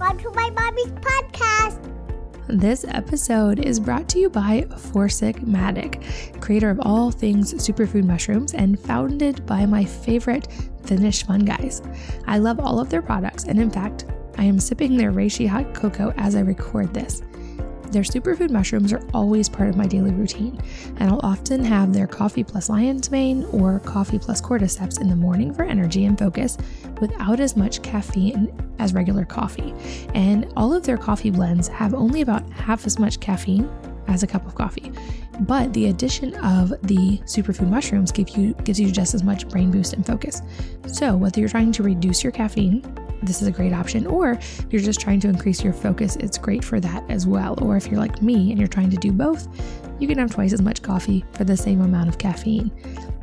Welcome to my mommy's podcast. This episode is brought to you by Four Sigmatic, creator of all things superfood mushrooms and founded by my favorite Finnish fun guys. I love all of their products, and in fact, I am sipping their reishi hot cocoa as I record this. Their superfood mushrooms are always part of my daily routine, and I'll often have their coffee plus lion's mane or coffee plus cordyceps in the morning for energy and focus without as much caffeine as regular coffee. And all of their coffee blends have only about half as much caffeine as a cup of coffee. But the addition of the superfood mushrooms give you gives you just as much brain boost and focus. So whether you're trying to reduce your caffeine this is a great option. Or if you're just trying to increase your focus, it's great for that as well. Or if you're like me and you're trying to do both, you can have twice as much coffee for the same amount of caffeine.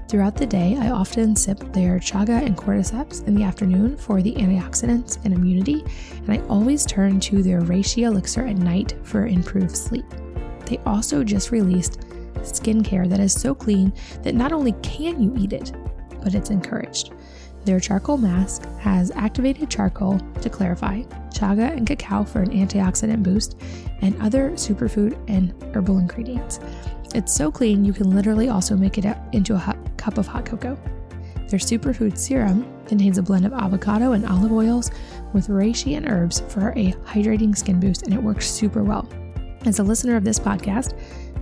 Throughout the day, I often sip their chaga and cordyceps in the afternoon for the antioxidants and immunity, and I always turn to their reishi elixir at night for improved sleep. They also just released skincare that is so clean that not only can you eat it, but it's encouraged. Their charcoal mask has activated charcoal to clarify, chaga and cacao for an antioxidant boost, and other superfood and herbal ingredients. It's so clean you can literally also make it into a hot cup of hot cocoa. Their superfood serum contains a blend of avocado and olive oils with reishi and herbs for a hydrating skin boost, and it works super well. As a listener of this podcast,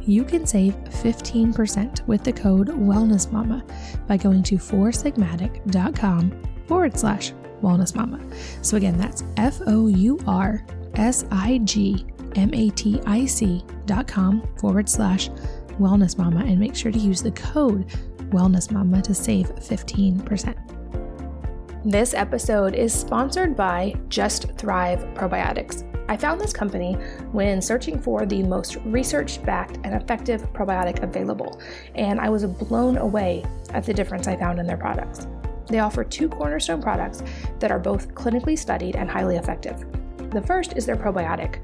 you can save 15% with the code WellnessMama by going to foursigmatic.com forward slash wellnessmama. So again, that's F O U R S I G M A T I C dot com forward slash wellnessmama and make sure to use the code wellnessmama to save 15%. This episode is sponsored by Just Thrive Probiotics. I found this company when searching for the most research backed and effective probiotic available, and I was blown away at the difference I found in their products. They offer two cornerstone products that are both clinically studied and highly effective. The first is their probiotic,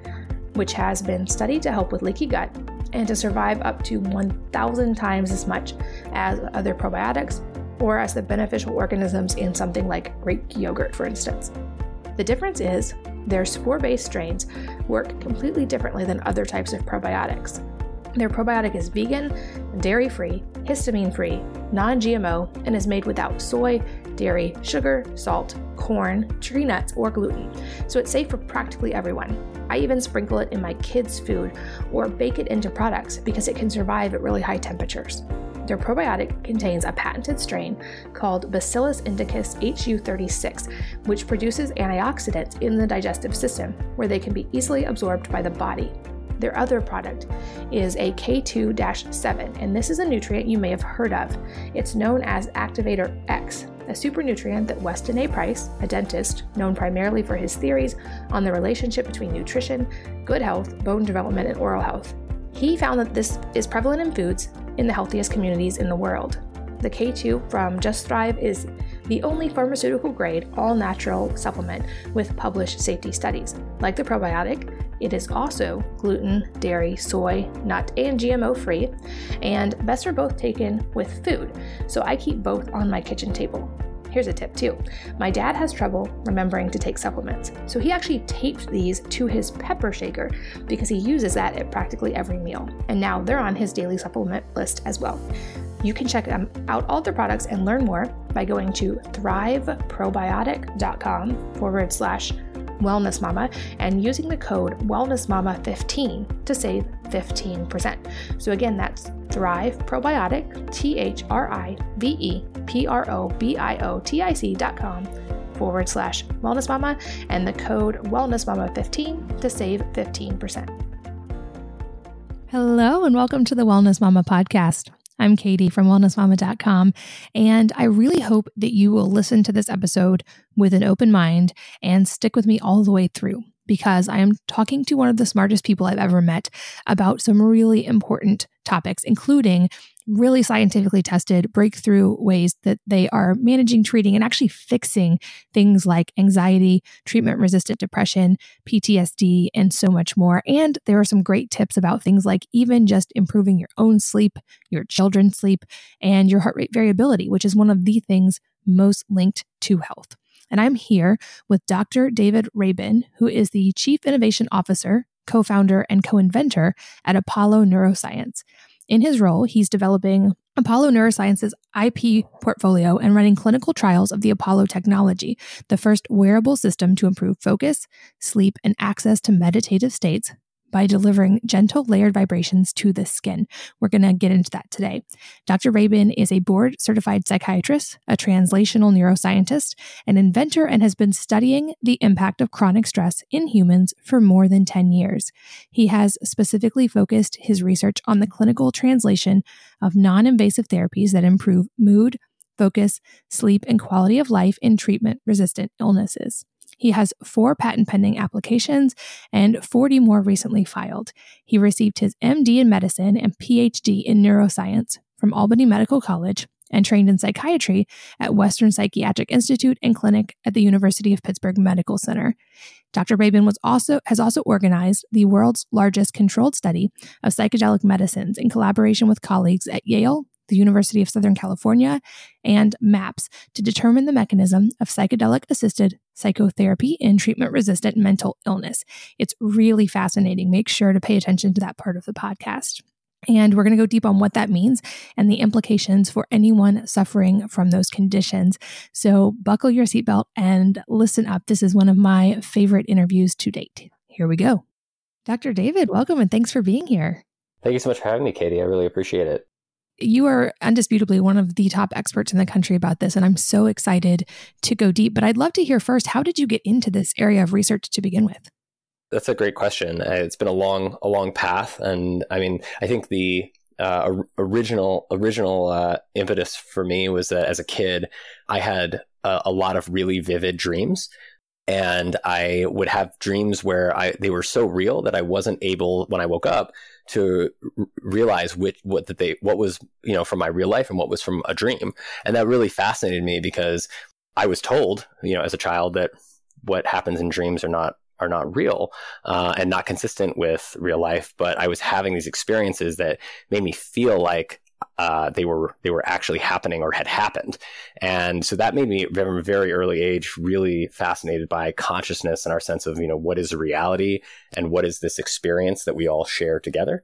which has been studied to help with leaky gut and to survive up to 1,000 times as much as other probiotics or as the beneficial organisms in something like Greek yogurt, for instance. The difference is their spore based strains work completely differently than other types of probiotics. Their probiotic is vegan, dairy free, histamine free, non GMO, and is made without soy, dairy, sugar, salt, corn, tree nuts, or gluten, so it's safe for practically everyone. I even sprinkle it in my kids' food or bake it into products because it can survive at really high temperatures. Their probiotic contains a patented strain called Bacillus indicus HU36, which produces antioxidants in the digestive system where they can be easily absorbed by the body. Their other product is a K2 7, and this is a nutrient you may have heard of. It's known as Activator X, a super nutrient that Weston A. Price, a dentist known primarily for his theories on the relationship between nutrition, good health, bone development, and oral health, he found that this is prevalent in foods in the healthiest communities in the world. The K2 from Just Thrive is the only pharmaceutical grade, all natural supplement with published safety studies. Like the probiotic, it is also gluten, dairy, soy, nut, and GMO free, and best are both taken with food, so I keep both on my kitchen table. Here's a tip too. My dad has trouble remembering to take supplements, so he actually taped these to his pepper shaker because he uses that at practically every meal. And now they're on his daily supplement list as well. You can check out all their products and learn more by going to thriveprobiotic.com forward slash Wellness Mama and using the code Wellness Mama 15 to save 15%. So again, that's Thrive Probiotic, T H R I V E P R O B I O T I C dot com forward slash Wellness Mama and the code Wellness Mama 15 to save 15%. Hello, and welcome to the Wellness Mama podcast. I'm Katie from wellnessmama.com, and I really hope that you will listen to this episode with an open mind and stick with me all the way through because I am talking to one of the smartest people I've ever met about some really important topics, including really scientifically tested breakthrough ways that they are managing, treating, and actually fixing things like anxiety, treatment resistant depression, PTSD, and so much more. And there are some great tips about things like even just improving your own sleep, your children's sleep, and your heart rate variability, which is one of the things most linked to health. And I'm here with Dr. David Rabin, who is the Chief Innovation Officer, co founder, and co inventor at Apollo Neuroscience. In his role, he's developing Apollo Neuroscience's IP portfolio and running clinical trials of the Apollo technology, the first wearable system to improve focus, sleep, and access to meditative states by delivering gentle layered vibrations to the skin. We're going to get into that today. Dr. Rabin is a board certified psychiatrist, a translational neuroscientist, an inventor, and has been studying the impact of chronic stress in humans for more than 10 years. He has specifically focused his research on the clinical translation of non invasive therapies that improve mood, focus, sleep, and quality of life in treatment resistant illnesses. He has four patent pending applications and 40 more recently filed. He received his MD in medicine and PhD in neuroscience from Albany Medical College and trained in psychiatry at Western Psychiatric Institute and Clinic at the University of Pittsburgh Medical Center. Dr. Rabin was also has also organized the world's largest controlled study of psychedelic medicines in collaboration with colleagues at Yale, the University of Southern California, and MAPS to determine the mechanism of psychedelic assisted psychotherapy in treatment resistant mental illness. It's really fascinating. Make sure to pay attention to that part of the podcast. And we're going to go deep on what that means and the implications for anyone suffering from those conditions. So, buckle your seatbelt and listen up. This is one of my favorite interviews to date. Here we go. Dr. David, welcome and thanks for being here. Thank you so much for having me, Katie. I really appreciate it you are undisputably one of the top experts in the country about this, and I'm so excited to go deep. But I'd love to hear first how did you get into this area of research to begin with? That's a great question. Uh, it's been a long, a long path, and I mean, I think the uh, original original uh, impetus for me was that as a kid, I had a, a lot of really vivid dreams and I would have dreams where I they were so real that I wasn't able when I woke up to r- realize which what that they what was you know from my real life and what was from a dream. And that really fascinated me because i was told you know as a child that what happens in dreams are not are not real uh, and not consistent with real life. But i was having these experiences that made me feel like uh, they were they were actually happening or had happened, and so that made me from a very early age really fascinated by consciousness and our sense of you know what is reality and what is this experience that we all share together.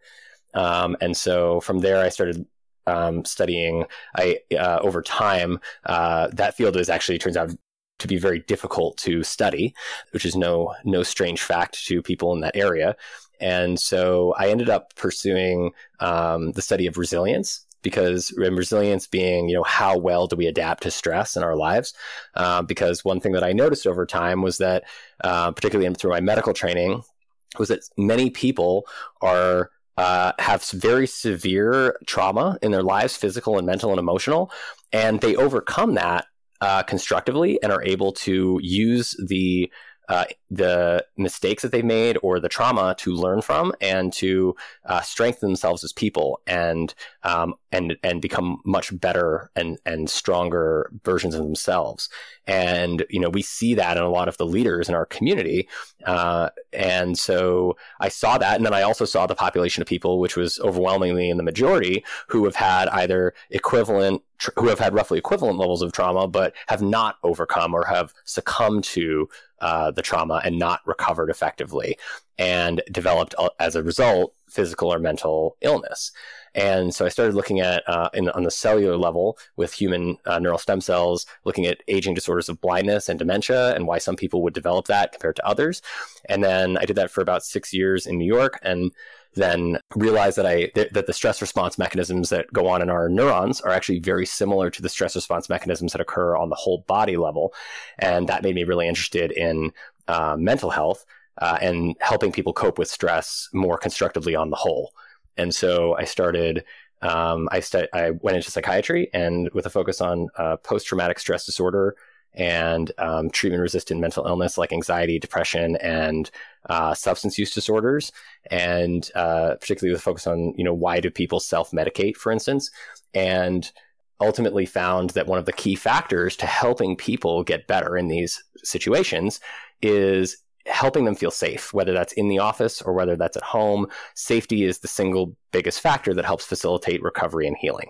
Um, and so from there, I started um, studying. I uh, over time uh, that field is actually turns out to be very difficult to study, which is no no strange fact to people in that area. And so I ended up pursuing um, the study of resilience because resilience being you know how well do we adapt to stress in our lives? Uh, because one thing that i noticed over time was that uh, particularly through my medical training was that many people are uh, have very severe trauma in their lives physical and mental and emotional and they overcome that uh, constructively and are able to use the uh, the mistakes that they've made or the trauma to learn from and to uh, strengthen themselves as people and um, and and become much better and and stronger versions of themselves. And you know we see that in a lot of the leaders in our community. Uh, and so I saw that, and then I also saw the population of people, which was overwhelmingly in the majority, who have had either equivalent who have had roughly equivalent levels of trauma, but have not overcome or have succumbed to uh, the trauma and not recovered effectively and developed uh, as a result physical or mental illness. And so I started looking at uh, in, on the cellular level with human uh, neural stem cells, looking at aging disorders of blindness and dementia and why some people would develop that compared to others. And then I did that for about six years in New York and then realized that I th- that the stress response mechanisms that go on in our neurons are actually very similar to the stress response mechanisms that occur on the whole body level, and that made me really interested in uh, mental health uh, and helping people cope with stress more constructively on the whole. And so I started. Um, I, st- I went into psychiatry and with a focus on uh, post traumatic stress disorder and um, treatment resistant mental illness like anxiety, depression, and uh, substance use disorders, and uh, particularly with a focus on you know why do people self medicate, for instance, and ultimately found that one of the key factors to helping people get better in these situations is helping them feel safe, whether that's in the office or whether that's at home. Safety is the single biggest factor that helps facilitate recovery and healing.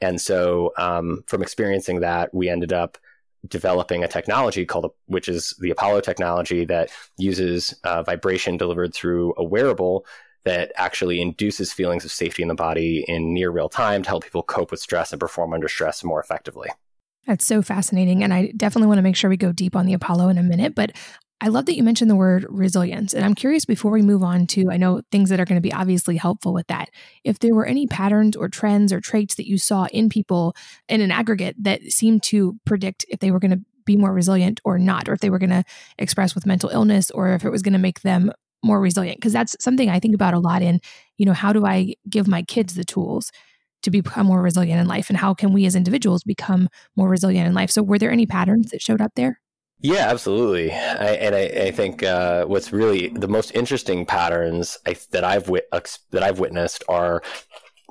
And so, um, from experiencing that, we ended up developing a technology called, which is the Apollo technology that uses uh, vibration delivered through a wearable that actually induces feelings of safety in the body in near real time to help people cope with stress and perform under stress more effectively. That's so fascinating. And I definitely want to make sure we go deep on the Apollo in a minute. But I love that you mentioned the word resilience. And I'm curious before we move on to, I know things that are going to be obviously helpful with that, if there were any patterns or trends or traits that you saw in people in an aggregate that seemed to predict if they were going to be more resilient or not, or if they were going to express with mental illness, or if it was going to make them more resilient. Because that's something I think about a lot in, you know, how do I give my kids the tools? to become more resilient in life and how can we as individuals become more resilient in life so were there any patterns that showed up there yeah, absolutely. I, and I, I think uh, what's really the most interesting patterns I, that I've wit- that I've witnessed are,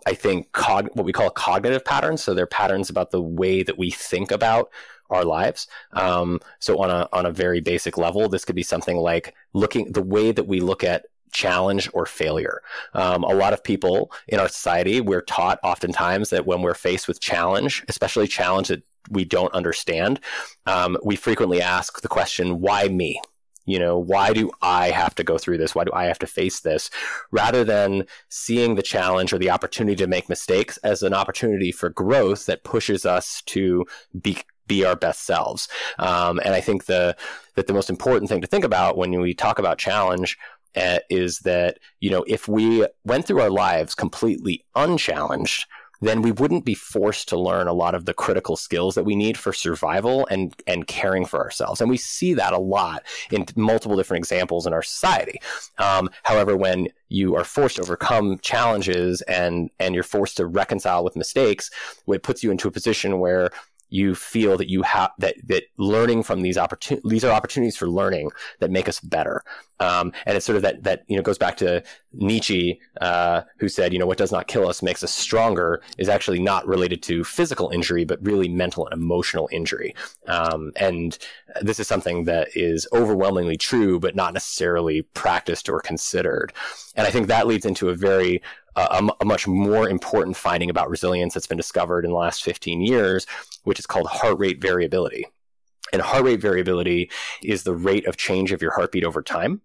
I think, cog- what we call cognitive patterns. So they're patterns about the way that we think about our lives. Um, so on a on a very basic level, this could be something like looking the way that we look at challenge or failure. Um, a lot of people in our society, we're taught oftentimes that when we're faced with challenge, especially challenge that we don't understand, um, we frequently ask the question, why me? You know, why do I have to go through this? Why do I have to face this? Rather than seeing the challenge or the opportunity to make mistakes as an opportunity for growth that pushes us to be be our best selves. Um, and I think the that the most important thing to think about when we talk about challenge uh, is that you know if we went through our lives completely unchallenged then we wouldn't be forced to learn a lot of the critical skills that we need for survival and and caring for ourselves. And we see that a lot in multiple different examples in our society. Um, however, when you are forced to overcome challenges and and you're forced to reconcile with mistakes, it puts you into a position where you feel that you have that that learning from these opportunities these are opportunities for learning that make us better. Um, and it's sort of that that you know goes back to Nietzsche uh, who said you know what does not kill us makes us stronger is actually not related to physical injury but really mental and emotional injury. Um, and this is something that is overwhelmingly true but not necessarily practiced or considered. And I think that leads into a very a, a, much more important finding about resilience that's been discovered in the last 15 years, which is called heart rate variability. And heart rate variability is the rate of change of your heartbeat over time.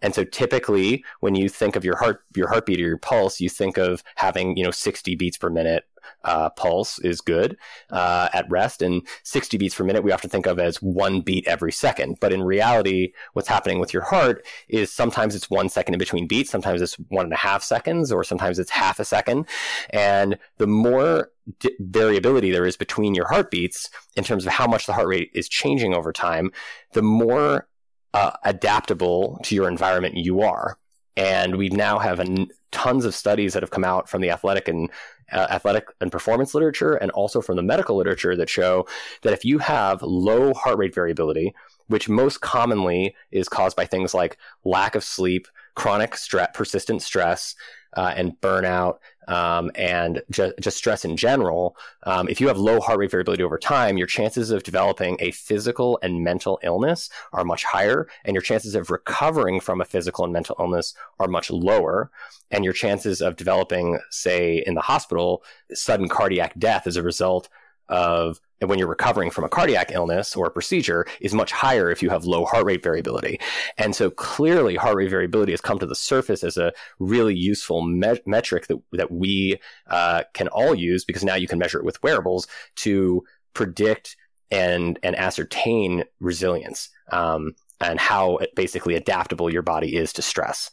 And so typically when you think of your heart, your heartbeat or your pulse, you think of having, you know, 60 beats per minute uh, pulse is good uh, at rest. And 60 beats per minute, we often think of as one beat every second. But in reality, what's happening with your heart is sometimes it's one second in between beats, sometimes it's one and a half seconds, or sometimes it's half a second. And the more d- variability there is between your heartbeats in terms of how much the heart rate is changing over time, the more uh, adaptable to your environment you are. And we now have a, tons of studies that have come out from the athletic and uh, athletic and performance literature and also from the medical literature that show that if you have low heart rate variability, which most commonly is caused by things like lack of sleep, chronic stress, persistent stress, uh, and burnout, um, and ju- just stress in general, um, if you have low heart rate variability over time, your chances of developing a physical and mental illness are much higher, and your chances of recovering from a physical and mental illness are much lower. And your chances of developing, say, in the hospital, sudden cardiac death as a result of when you're recovering from a cardiac illness or a procedure is much higher if you have low heart rate variability. And so clearly heart rate variability has come to the surface as a really useful me- metric that, that we uh, can all use because now you can measure it with wearables to predict and, and ascertain resilience um, and how basically adaptable your body is to stress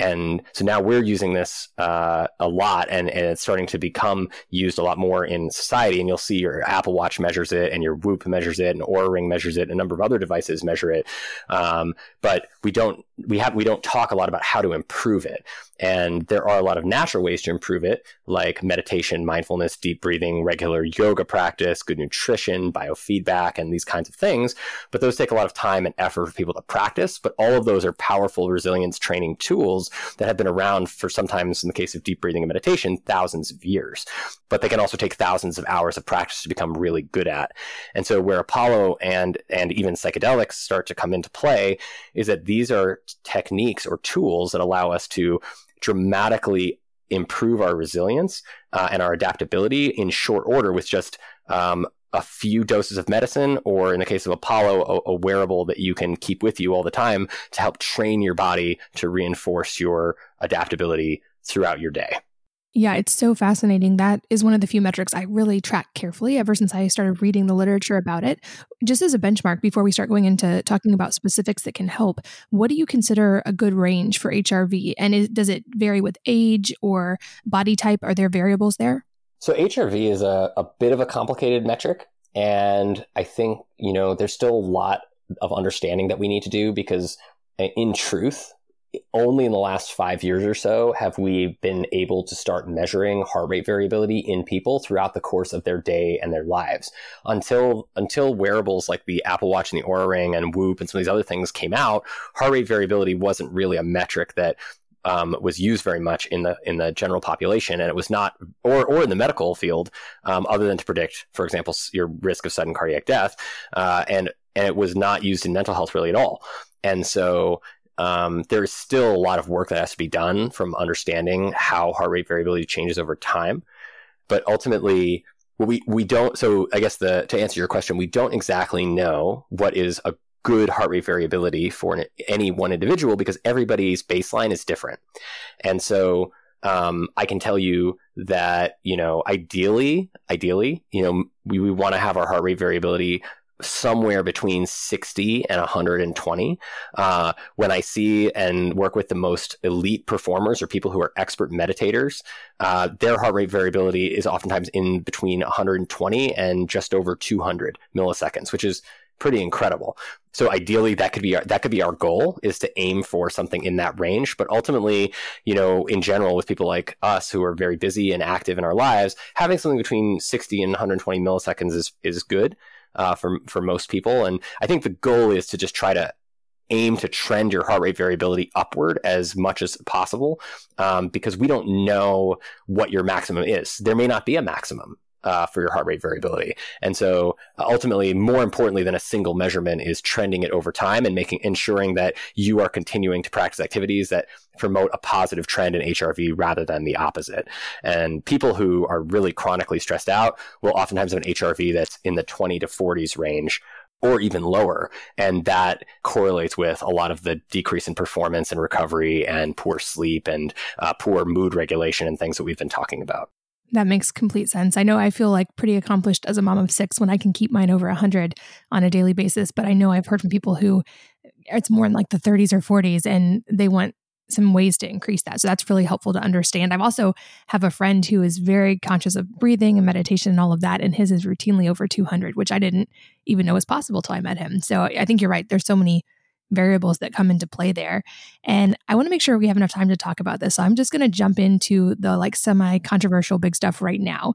and so now we're using this uh, a lot and, and it's starting to become used a lot more in society. And you'll see your apple watch measures it and your whoop measures it and Oura ring measures it and a number of other devices measure it. Um, but we don't we have we don't talk a lot about how to improve it. And there are a lot of natural ways to improve it like meditation mindfulness deep breathing regular yoga practice good nutrition biofeedback and these kinds of things. But those take a lot of time and effort for people to practice. But all of those are powerful resilience training tools that have been around for sometimes in the case of deep breathing and meditation thousands of years. But they can also take thousands of hours of practice to become really good at. And so where apollo and and even psychedelics start to come into play is that these are techniques or tools that allow us to dramatically improve our resilience uh, and our adaptability in short order with just um, a few doses of medicine, or in the case of Apollo, a, a, wearable that you can keep with you all the time to help train your body to reinforce your adaptability throughout your day. Yeah, it's so fascinating. That is one of the few metrics I really track carefully ever since I started reading the literature about it. Just as a benchmark, before we start going into talking about specifics that can help, what do you consider a good range for HRV? And is, does it vary with age or body type? Are there variables there? So, HRV is a, a bit of a complicated metric. And I think, you know, there's still a lot of understanding that we need to do because, uh, in truth, only in the last five years or so have we been able to start measuring heart rate variability in people throughout the course of their day and their lives. Until until wearables like the Apple Watch and the Oura Ring and Whoop and some of these other things came out, heart rate variability wasn't really a metric that um, was used very much in the in the general population, and it was not, or or in the medical field, um, other than to predict, for example, your risk of sudden cardiac death, uh, and and it was not used in mental health really at all. And so um, there's still a lot of work that has to be done from understanding how heart rate variability changes over time. But ultimately, we we don't. So I guess the to answer your question, we don't exactly know what is a good heart rate variability for an, any one individual because everybody's baseline is different, and so. Um, I can tell you that you know ideally, ideally, you know, we, we want to have our heart rate variability somewhere between 60 and 120. Uh, when I see and work with the most elite performers or people who are expert meditators, uh, their heart rate variability is oftentimes in between 120 and just over 200 milliseconds, which is pretty incredible. So ideally, that could be our, that could be our goal is to aim for something in that range. But ultimately, you know, in general, with people like us who are very busy and active in our lives, having something between 60 and 120 milliseconds is is good uh, for for most people. And I think the goal is to just try to aim to trend your heart rate variability upward as much as possible um, because we don't know what your maximum is. There may not be a maximum uh, for your heart rate variability. And so uh, ultimately, more importantly than a single measurement is trending it over time and making ensuring that you are continuing to practice activities that promote a positive trend in HRV rather than the opposite. And people who are really chronically stressed out will oftentimes have an HRV that's in the 20 to 40s range or even lower. And that correlates with a lot of the decrease in performance and recovery and poor sleep and uh, poor mood regulation and things that we've been talking about. That makes complete sense. I know I feel like pretty accomplished as a mom of six when I can keep mine over 100 on a daily basis. But I know I've heard from people who it's more in like the 30s or 40s and they want some ways to increase that. So that's really helpful to understand. I've also have a friend who is very conscious of breathing and meditation and all of that, and his is routinely over 200, which I didn't even know was possible till I met him. So I think you're right. There's so many variables that come into play there. And I want to make sure we have enough time to talk about this. So I'm just going to jump into the like semi controversial big stuff right now.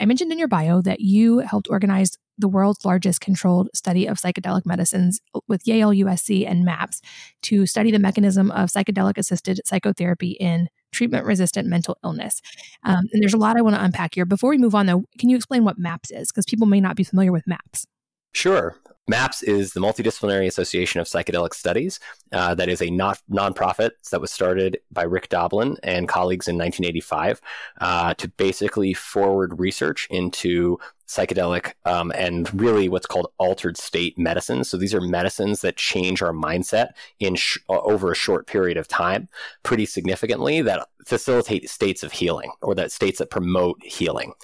I mentioned in your bio that you helped organize the world's largest controlled study of psychedelic medicines with Yale, USC, and MAPS to study the mechanism of psychedelic assisted psychotherapy in treatment resistant mental illness. Um, and there's a lot I want to unpack here. Before we move on, though, can you explain what MAPS is? Because people may not be familiar with MAPS. Sure. MAPS is the Multidisciplinary Association of Psychedelic Studies. Uh, that is a not, nonprofit that was started by Rick Doblin and colleagues in 1985 uh, to basically forward research into psychedelic um, and really what's called altered state medicines. So these are medicines that change our mindset in sh- uh, over a short period of time, pretty significantly, that facilitate states of healing or that states that promote healing.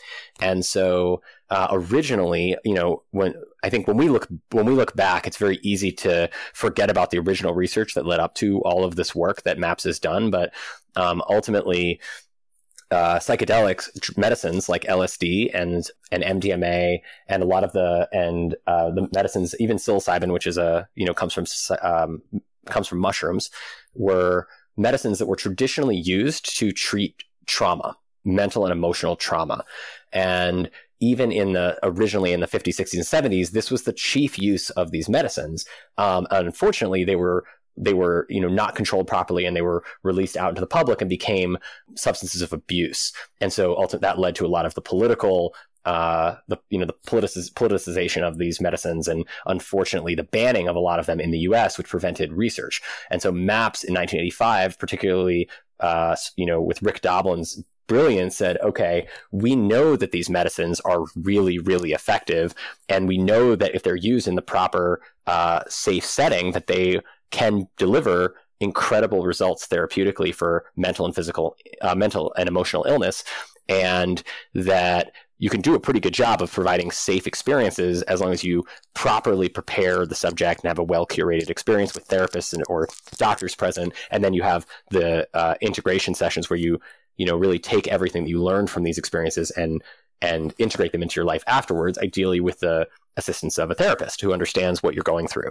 And so uh, originally, you know, when I think when we look when we look back, it's very easy to forget about the original research that led up to all of this work that MAPS has done, but um, ultimately uh, psychedelics medicines like LSD and and MDMA and a lot of the and uh, the medicines even psilocybin which is a you know comes from um, comes from mushrooms were medicines that were traditionally used to treat trauma mental and emotional trauma. And even in the originally in the 50s 60s and 70s this was the chief use of these medicines um, unfortunately they were they were you know not controlled properly and they were released out into the public and became substances of abuse and so ultimately that led to a lot of the political uh, the you know the politiciz- politicization of these medicines and unfortunately the banning of a lot of them in the U.S., which prevented research. And so MAPS in 1985, particularly uh, you know with Rick Doblin's brilliant said, okay, we know that these medicines are really, really effective. And we know that if they're used in the proper, uh, safe setting, that they can deliver incredible results therapeutically for mental and physical, uh, mental and emotional illness. And that you can do a pretty good job of providing safe experiences as long as you properly prepare the subject and have a well curated experience with therapists and, or doctors present. And then you have the uh, integration sessions where you, you know, really take everything that you learned from these experiences and and integrate them into your life afterwards, ideally with the assistance of a therapist who understands what you're going through.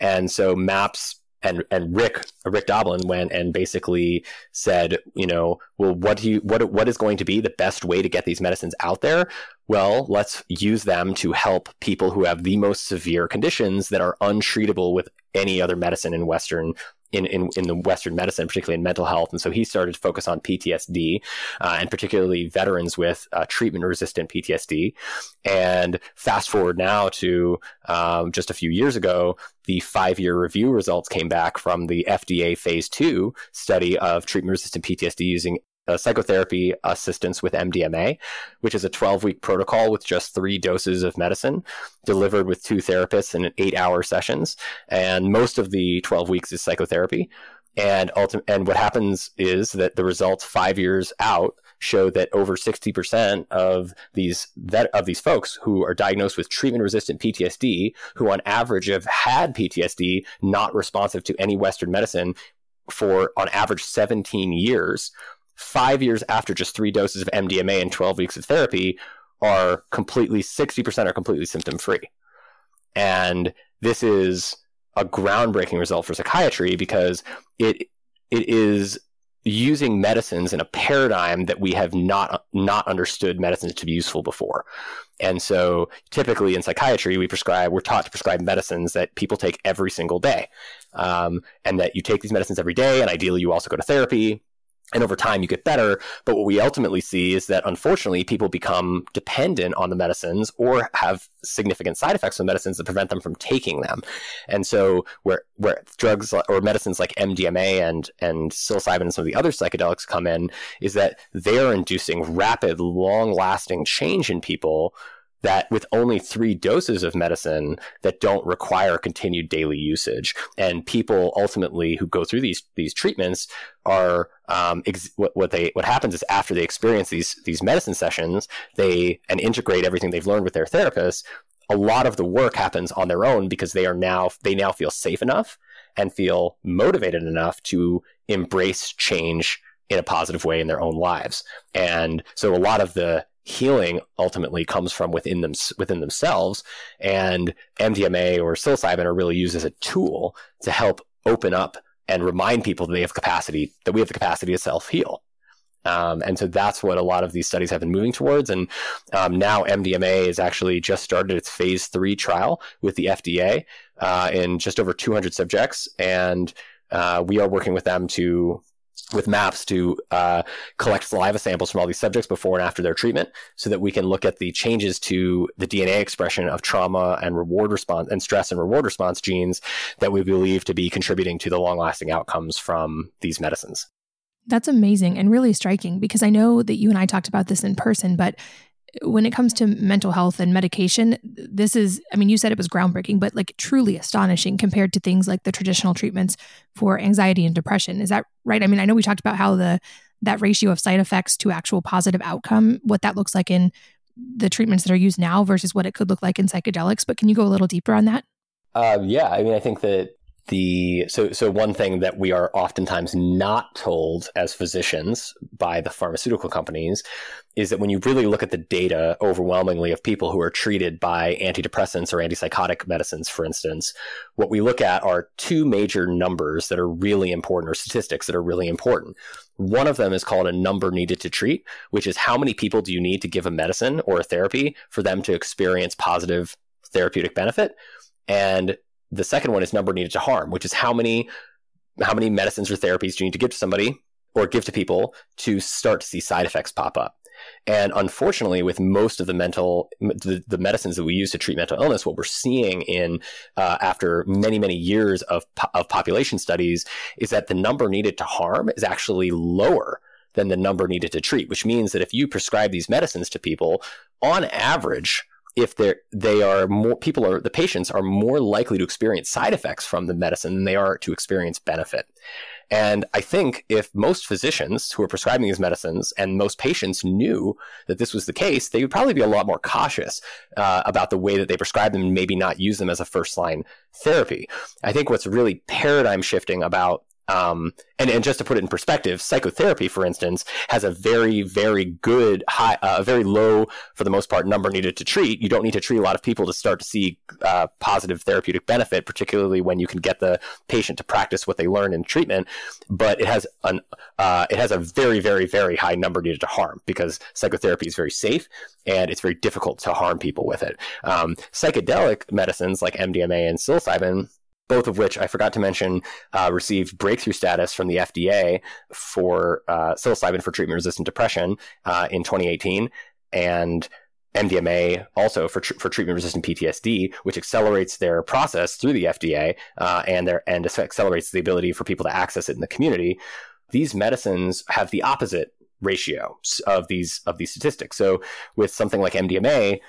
And so MAPS and and Rick Rick Doblin went and basically said, you know, well, what do you what what is going to be the best way to get these medicines out there? Well, let's use them to help people who have the most severe conditions that are untreatable with any other medicine in Western in, in, in the Western medicine, particularly in mental health. And so he started to focus on PTSD uh, and particularly veterans with uh, treatment resistant PTSD. And fast forward now to um, just a few years ago, the five year review results came back from the FDA phase two study of treatment resistant PTSD using uh, psychotherapy assistance with MDMA, which is a 12 week protocol with just three doses of medicine delivered with two therapists in eight hour sessions. And most of the 12 weeks is psychotherapy. And ulti- and what happens is that the results five years out show that over 60% of these of these folks who are diagnosed with treatment resistant PTSD, who on average have had PTSD not responsive to any Western medicine for on average 17 years, five years after just three doses of MDMA and 12 weeks of therapy are completely 60% are completely symptom free. And this is a groundbreaking result for psychiatry because it it is using medicines in a paradigm that we have not not understood medicines to be useful before. And so typically in psychiatry, we prescribe, we're taught to prescribe medicines that people take every single day. Um, and that you take these medicines every day, and ideally you also go to therapy and over time you get better. But what we ultimately see is that unfortunately people become dependent on the medicines or have significant side effects from medicines that prevent them from taking them. And so where where drugs or medicines like MDMA and and psilocybin and some of the other psychedelics come in is that they are inducing rapid long lasting change in people that with only three doses of medicine that don't require continued daily usage. And people ultimately who go through these these treatments are um, ex- what, what they what happens is after they experience these these medicine sessions they and integrate everything they've learned with their therapist a lot of the work happens on their own because they are now they now feel safe enough and feel motivated enough to embrace change in a positive way in their own lives. And so a lot of the healing ultimately comes from within them within themselves and MDMA or psilocybin are really used as a tool to help open up and remind people that they have capacity that we have the capacity to self heal um, and so that's what a lot of these studies have been moving towards. And um, now MDMA has actually just started its phase three trial with the FDA uh, in just over 200 subjects. And uh, we are working with them to with maps to uh, collect saliva samples from all these subjects before and after their treatment so that we can look at the changes to the DNA expression of trauma and reward response and stress and reward response genes that we believe to be contributing to the long lasting outcomes from these medicines. That's amazing and really striking because I know that you and I talked about this in person, but when it comes to mental health and medication, this is, I mean, you said it was groundbreaking, but like truly astonishing compared to things like the traditional treatments for anxiety and depression. Is that right? I mean, I know we talked about how the, that ratio of side effects to actual positive outcome, what that looks like in the treatments that are used now versus what it could look like in psychedelics. But can you go a little deeper on that? Uh, yeah, I mean, I think that the so so one thing that we are oftentimes not told as physicians by the pharmaceutical companies is that when you really look at the data overwhelmingly of people who are treated by antidepressants or antipsychotic medicines for instance what we look at are two major numbers that are really important or statistics that are really important. One of them is called a number needed to treat which is how many people do you need to give a medicine or a therapy for them to experience positive therapeutic benefit? And the second one is number needed to harm, which is how many how many medicines or therapies do you need to give to somebody or give to people to start to see side effects pop up. And unfortunately, with most of the mental the, the medicines that we use to treat mental illness, what we're seeing in uh, after many many years of of population studies is that the number needed to harm is actually lower than the number needed to treat, which means that if you prescribe these medicines to people, on average, if they're they are more people are the patients are more likely to experience side effects from the medicine than they are to experience benefit. And I think if most physicians who are prescribing these medicines and most patients knew that this was the case, they would probably be a lot more cautious uh, about the way that they prescribe them and maybe not use them as a first line therapy. I think what's really paradigm shifting about um, and, and just to put it in perspective, psychotherapy, for instance, has a very, very good, high, uh, very low, for the most part, number needed to treat. You don't need to treat a lot of people to start to see uh, positive therapeutic benefit, particularly when you can get the patient to practice what they learn in treatment. But it has an, uh, it has a very, very, very high number needed to harm because psychotherapy is very safe and it's very difficult to harm people with it. Um, psychedelic medicines like MDMA and psilocybin both of which I forgot to mention uh, received breakthrough status from the FDA for uh, psilocybin for treatment resistant depression uh, in 2018, and MDMA also for tr- for treatment resistant PTSD, which accelerates their process through the FDA uh, and their and accelerates the ability for people to access it in the community. These medicines have the opposite ratio of these of these statistics. So with something like MDMA,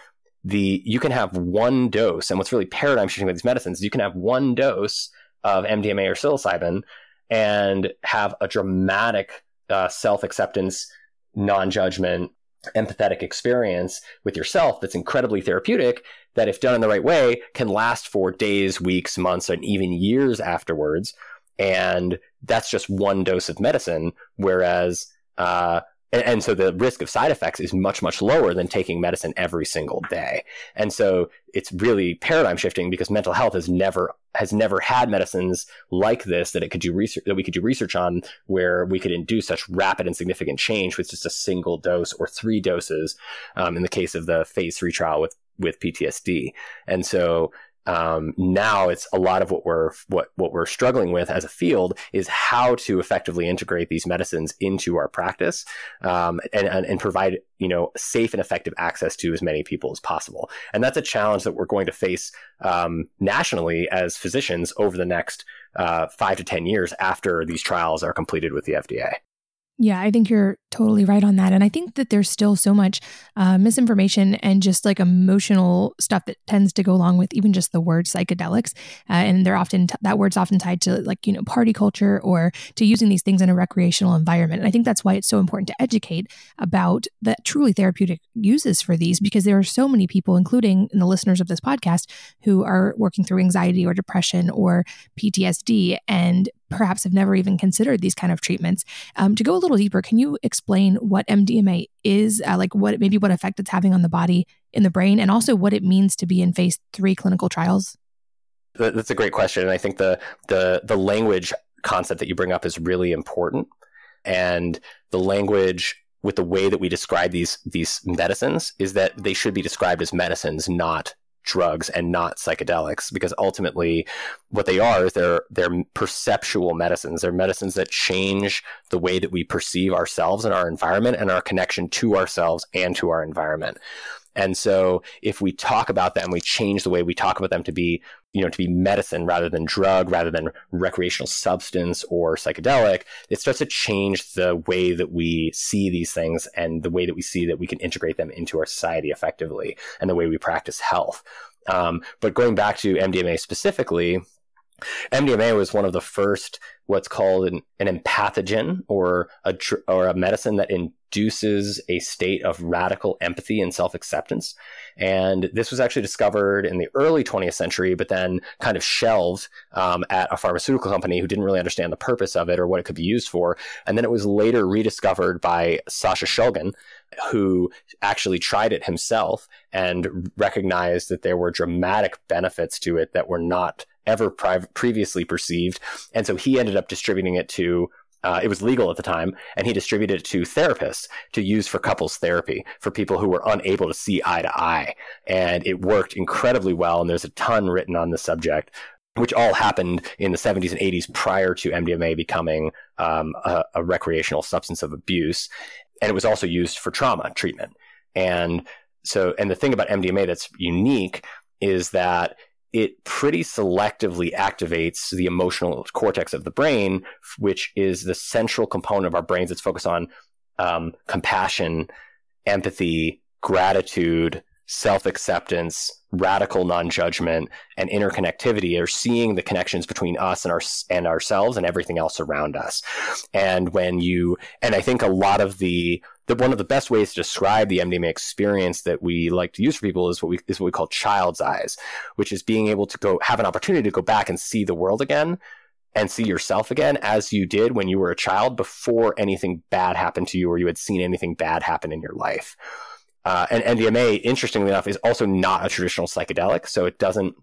the you can have one dose, and what's really paradigm shifting with these medicines, is you can have one dose of MDMA or psilocybin and have a dramatic uh, self acceptance, non judgment, empathetic experience with yourself that's incredibly therapeutic. That, if done in the right way, can last for days, weeks, months, and even years afterwards. And that's just one dose of medicine. Whereas uh, and, and, so the risk of side effects is much, much lower than taking medicine every single day. And so it's really paradigm shifting because mental health has never has never had medicines like this that it could do research that we could do research on where we could induce such rapid and significant change with just a single dose or three doses um, in the case of the phase three trial with with PTSD. And so um, now it's a lot of what we're what what we're struggling with as a field is how to effectively integrate these medicines into our practice um, and, and, and provide you know safe and effective access to as many people as possible. And that's a challenge that we're going to face um, nationally as physicians over the next uh, five to ten years after these trials are completed with the FDA. Yeah, I think you're totally right on that. And I think that there's still so much uh, misinformation and just like emotional stuff that tends to go along with even just the word psychedelics. Uh, and they're often, t- that word's often tied to like, you know, party culture or to using these things in a recreational environment. And I think that's why it's so important to educate about the truly therapeutic uses for these because there are so many people, including in the listeners of this podcast, who are working through anxiety or depression or PTSD. And perhaps have never even considered these kind of treatments. Um, to go a little deeper, can you explain what MDMA is, uh, like what maybe what effect it's having on the body in the brain, and also what it means to be in phase three clinical trials? That's a great question, and I think the the the language concept that you bring up is really important, and the language with the way that we describe these these medicines is that they should be described as medicines, not drugs and not psychedelics because ultimately what they are is they're they're perceptual medicines. They're medicines that change the way that we perceive ourselves and our environment and our connection to ourselves and to our environment. And so if we talk about them, we change the way we talk about them to be, you know, to be medicine rather than drug, rather than recreational substance or psychedelic, it starts to change the way that we see these things and the way that we see that we can integrate them into our society effectively and the way we practice health. Um, but going back to MDMA specifically, MDMA was one of the first what's called an, an empathogen or a or a medicine that induces a state of radical empathy and self-acceptance. And this was actually discovered in the early 20th century, but then kind of shelved um, at a pharmaceutical company who didn't really understand the purpose of it or what it could be used for. And then it was later rediscovered by Sasha Shulgin, who actually tried it himself and recognized that there were dramatic benefits to it that were not ever pri- previously perceived. And so he ended up distributing it to uh, it was legal at the time, and he distributed it to therapists to use for couples therapy for people who were unable to see eye to eye. And it worked incredibly well. And there's a ton written on the subject, which all happened in the 70s and 80s prior to MDMA becoming um, a, a recreational substance of abuse. And it was also used for trauma treatment. And so, and the thing about MDMA that's unique is that it pretty selectively activates the emotional cortex of the brain, which is the central component of our brains that's focused on um, compassion, empathy, gratitude, self acceptance, radical non judgment, and interconnectivity are seeing the connections between us and our and ourselves and everything else around us. And when you and I think a lot of the the, one of the best ways to describe the MDMA experience that we like to use for people is what we is what we call child's eyes, which is being able to go have an opportunity to go back and see the world again and see yourself again as you did when you were a child before anything bad happened to you or you had seen anything bad happen in your life. Uh, and MDMA, interestingly enough, is also not a traditional psychedelic, so it doesn't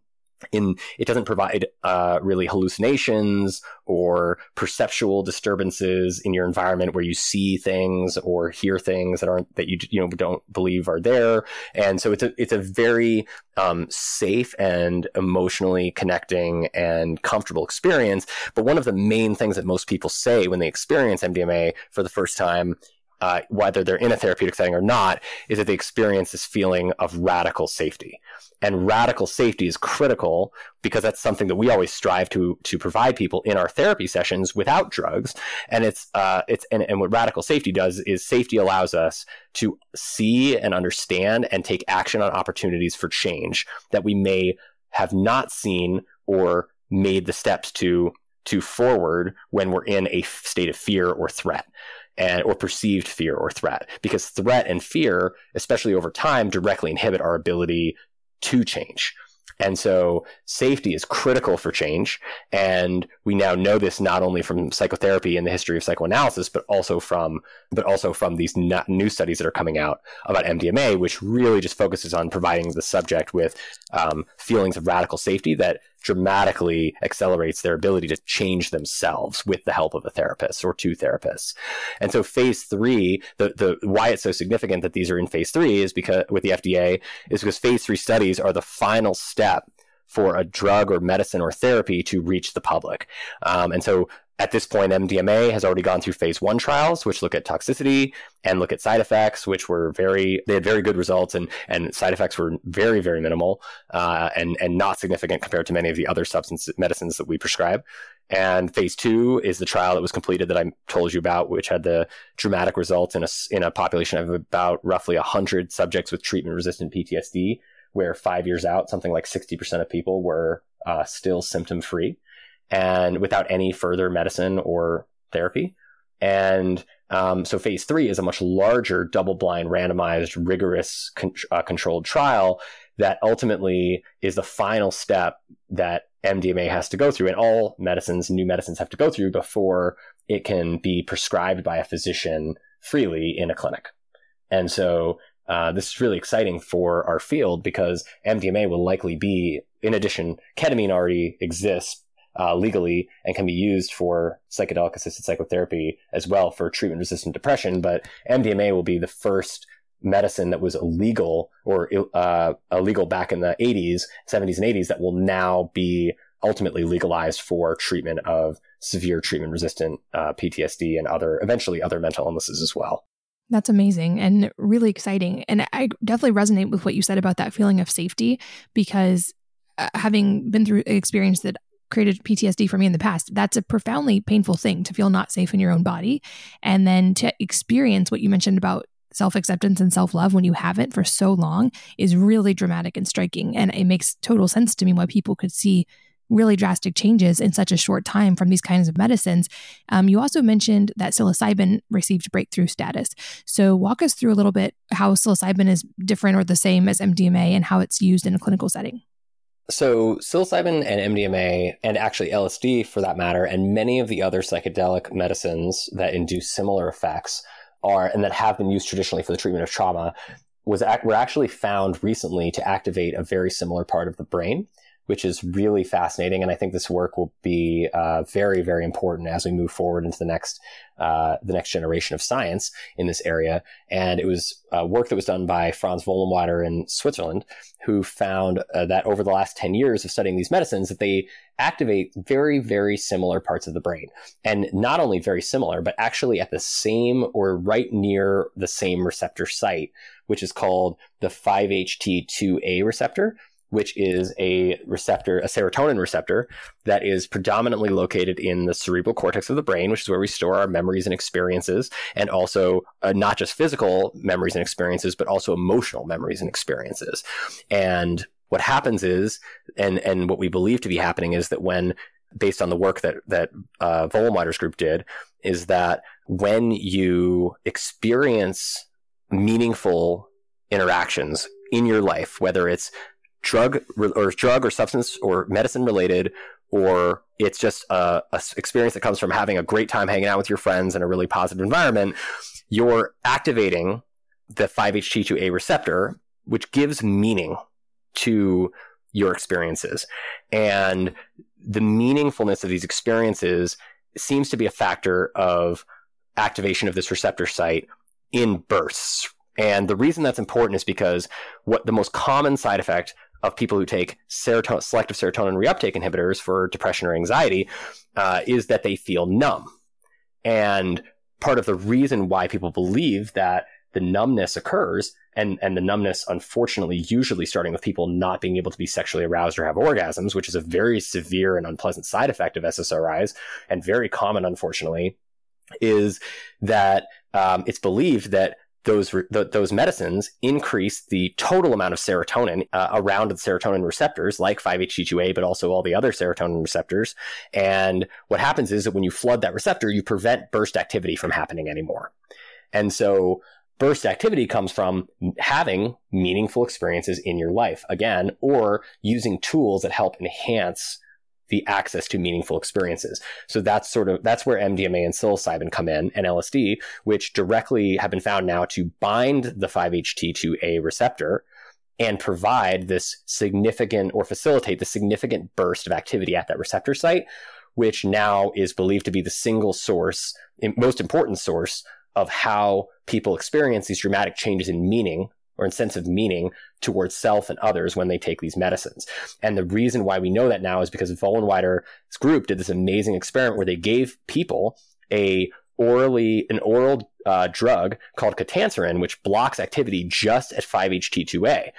in it doesn't provide uh, really hallucinations or perceptual disturbances in your environment where you see things or hear things that aren't that you you know don't believe are there. And so it's a it's a very um, safe and emotionally connecting and comfortable experience. But one of the main things that most people say when they experience MDMA for the first time uh, whether they're in a therapeutic setting or not, is that they experience this feeling of radical safety. And radical safety is critical because that's something that we always strive to to provide people in our therapy sessions without drugs. And it's uh, it's and, and what radical safety does is safety allows us to see and understand and take action on opportunities for change that we may have not seen or made the steps to to forward when we're in a state of fear or threat and or perceived fear or threat because threat and fear especially over time directly inhibit our ability to change and so safety is critical for change. And we now know this not only from psychotherapy and the history of psychoanalysis, but also from, but also from these new studies that are coming out about MDMA, which really just focuses on providing the subject with um, feelings of radical safety that dramatically accelerates their ability to change themselves with the help of a therapist or two therapists. And so phase three, the, the why it's so significant that these are in phase three is because with the FDA is because phase three studies are the final step for a drug or medicine or therapy to reach the public. Um, and so at this point, MDMA has already gone through phase one trials, which look at toxicity and look at side effects, which were very, they had very good results and, and side effects were very, very minimal, uh, and, and not significant compared to many of the other substance medicines that we prescribe. And phase two is the trial that was completed that I told you about, which had the dramatic results in a, in a population of about roughly 100 subjects with treatment resistant PTSD, where five years out, something like 60% of people were uh, still symptom free and without any further medicine or therapy. And um, so phase three is a much larger double blind randomized rigorous con- uh, controlled trial that ultimately is the final step that MDMA has to go through and all medicines, new medicines have to go through before it can be prescribed by a physician freely in a clinic. And so uh, this is really exciting for our field because MDMA will likely be, in addition, ketamine already exists uh, legally and can be used for psychedelic assisted psychotherapy as well for treatment resistant depression. But MDMA will be the first medicine that was illegal or uh, illegal back in the 80s, 70s, and 80s that will now be ultimately legalized for treatment of severe treatment resistant uh, PTSD and other eventually other mental illnesses as well. That's amazing and really exciting. And I definitely resonate with what you said about that feeling of safety because uh, having been through experience that created PTSD for me in the past. That's a profoundly painful thing to feel not safe in your own body. And then to experience what you mentioned about self acceptance and self love when you haven't for so long is really dramatic and striking. And it makes total sense to me why people could see really drastic changes in such a short time from these kinds of medicines. Um, you also mentioned that psilocybin received breakthrough status. So, walk us through a little bit how psilocybin is different or the same as MDMA and how it's used in a clinical setting. So, psilocybin and MDMA, and actually LSD for that matter, and many of the other psychedelic medicines that induce similar effects are, and that have been used traditionally for the treatment of trauma, was were actually found recently to activate a very similar part of the brain which is really fascinating. And I think this work will be uh, very, very important as we move forward into the next uh, the next generation of science in this area. And it was uh, work that was done by Franz Vollenweider in Switzerland, who found uh, that over the last 10 years of studying these medicines, that they activate very, very similar parts of the brain. And not only very similar, but actually at the same or right near the same receptor site, which is called the 5-HT2A receptor which is a receptor, a serotonin receptor that is predominantly located in the cerebral cortex of the brain, which is where we store our memories and experiences, and also uh, not just physical memories and experiences, but also emotional memories and experiences. And what happens is, and and what we believe to be happening is that when based on the work that that uh, group did, is that when you experience meaningful interactions in your life, whether it's drug or drug or substance or medicine related, or it's just a, a, experience that comes from having a great time hanging out with your friends in a really positive environment, you're activating the 5-HT2A receptor, which gives meaning to your experiences. And the meaningfulness of these experiences seems to be a factor of activation of this receptor site in bursts. And the reason that's important is because what the most common side effect of people who take serotonin, selective serotonin reuptake inhibitors for depression or anxiety uh, is that they feel numb. And part of the reason why people believe that the numbness occurs and and the numbness unfortunately usually starting with people not being able to be sexually aroused or have orgasms which is a very severe and unpleasant side effect of ssris and very common unfortunately is that um, it's believed that those th- those medicines increase the total amount of serotonin uh, around the serotonin receptors, like 5-HT2A, but also all the other serotonin receptors. And what happens is that when you flood that receptor, you prevent burst activity from happening anymore. And so burst activity comes from having meaningful experiences in your life again, or using tools that help enhance the access to meaningful experiences. So that's sort of, that's where MDMA and psilocybin come in and LSD, which directly have been found now to bind the 5-HT2A receptor and provide this significant or facilitate the significant burst of activity at that receptor site, which now is believed to be the single source, most important source of how people experience these dramatic changes in meaning or in sense of meaning towards self and others when they take these medicines. And the reason why we know that now is because Vollenweider's group did this amazing experiment where they gave people a orally an oral uh, drug called ketanserin, which blocks activity just at 5-HT2A.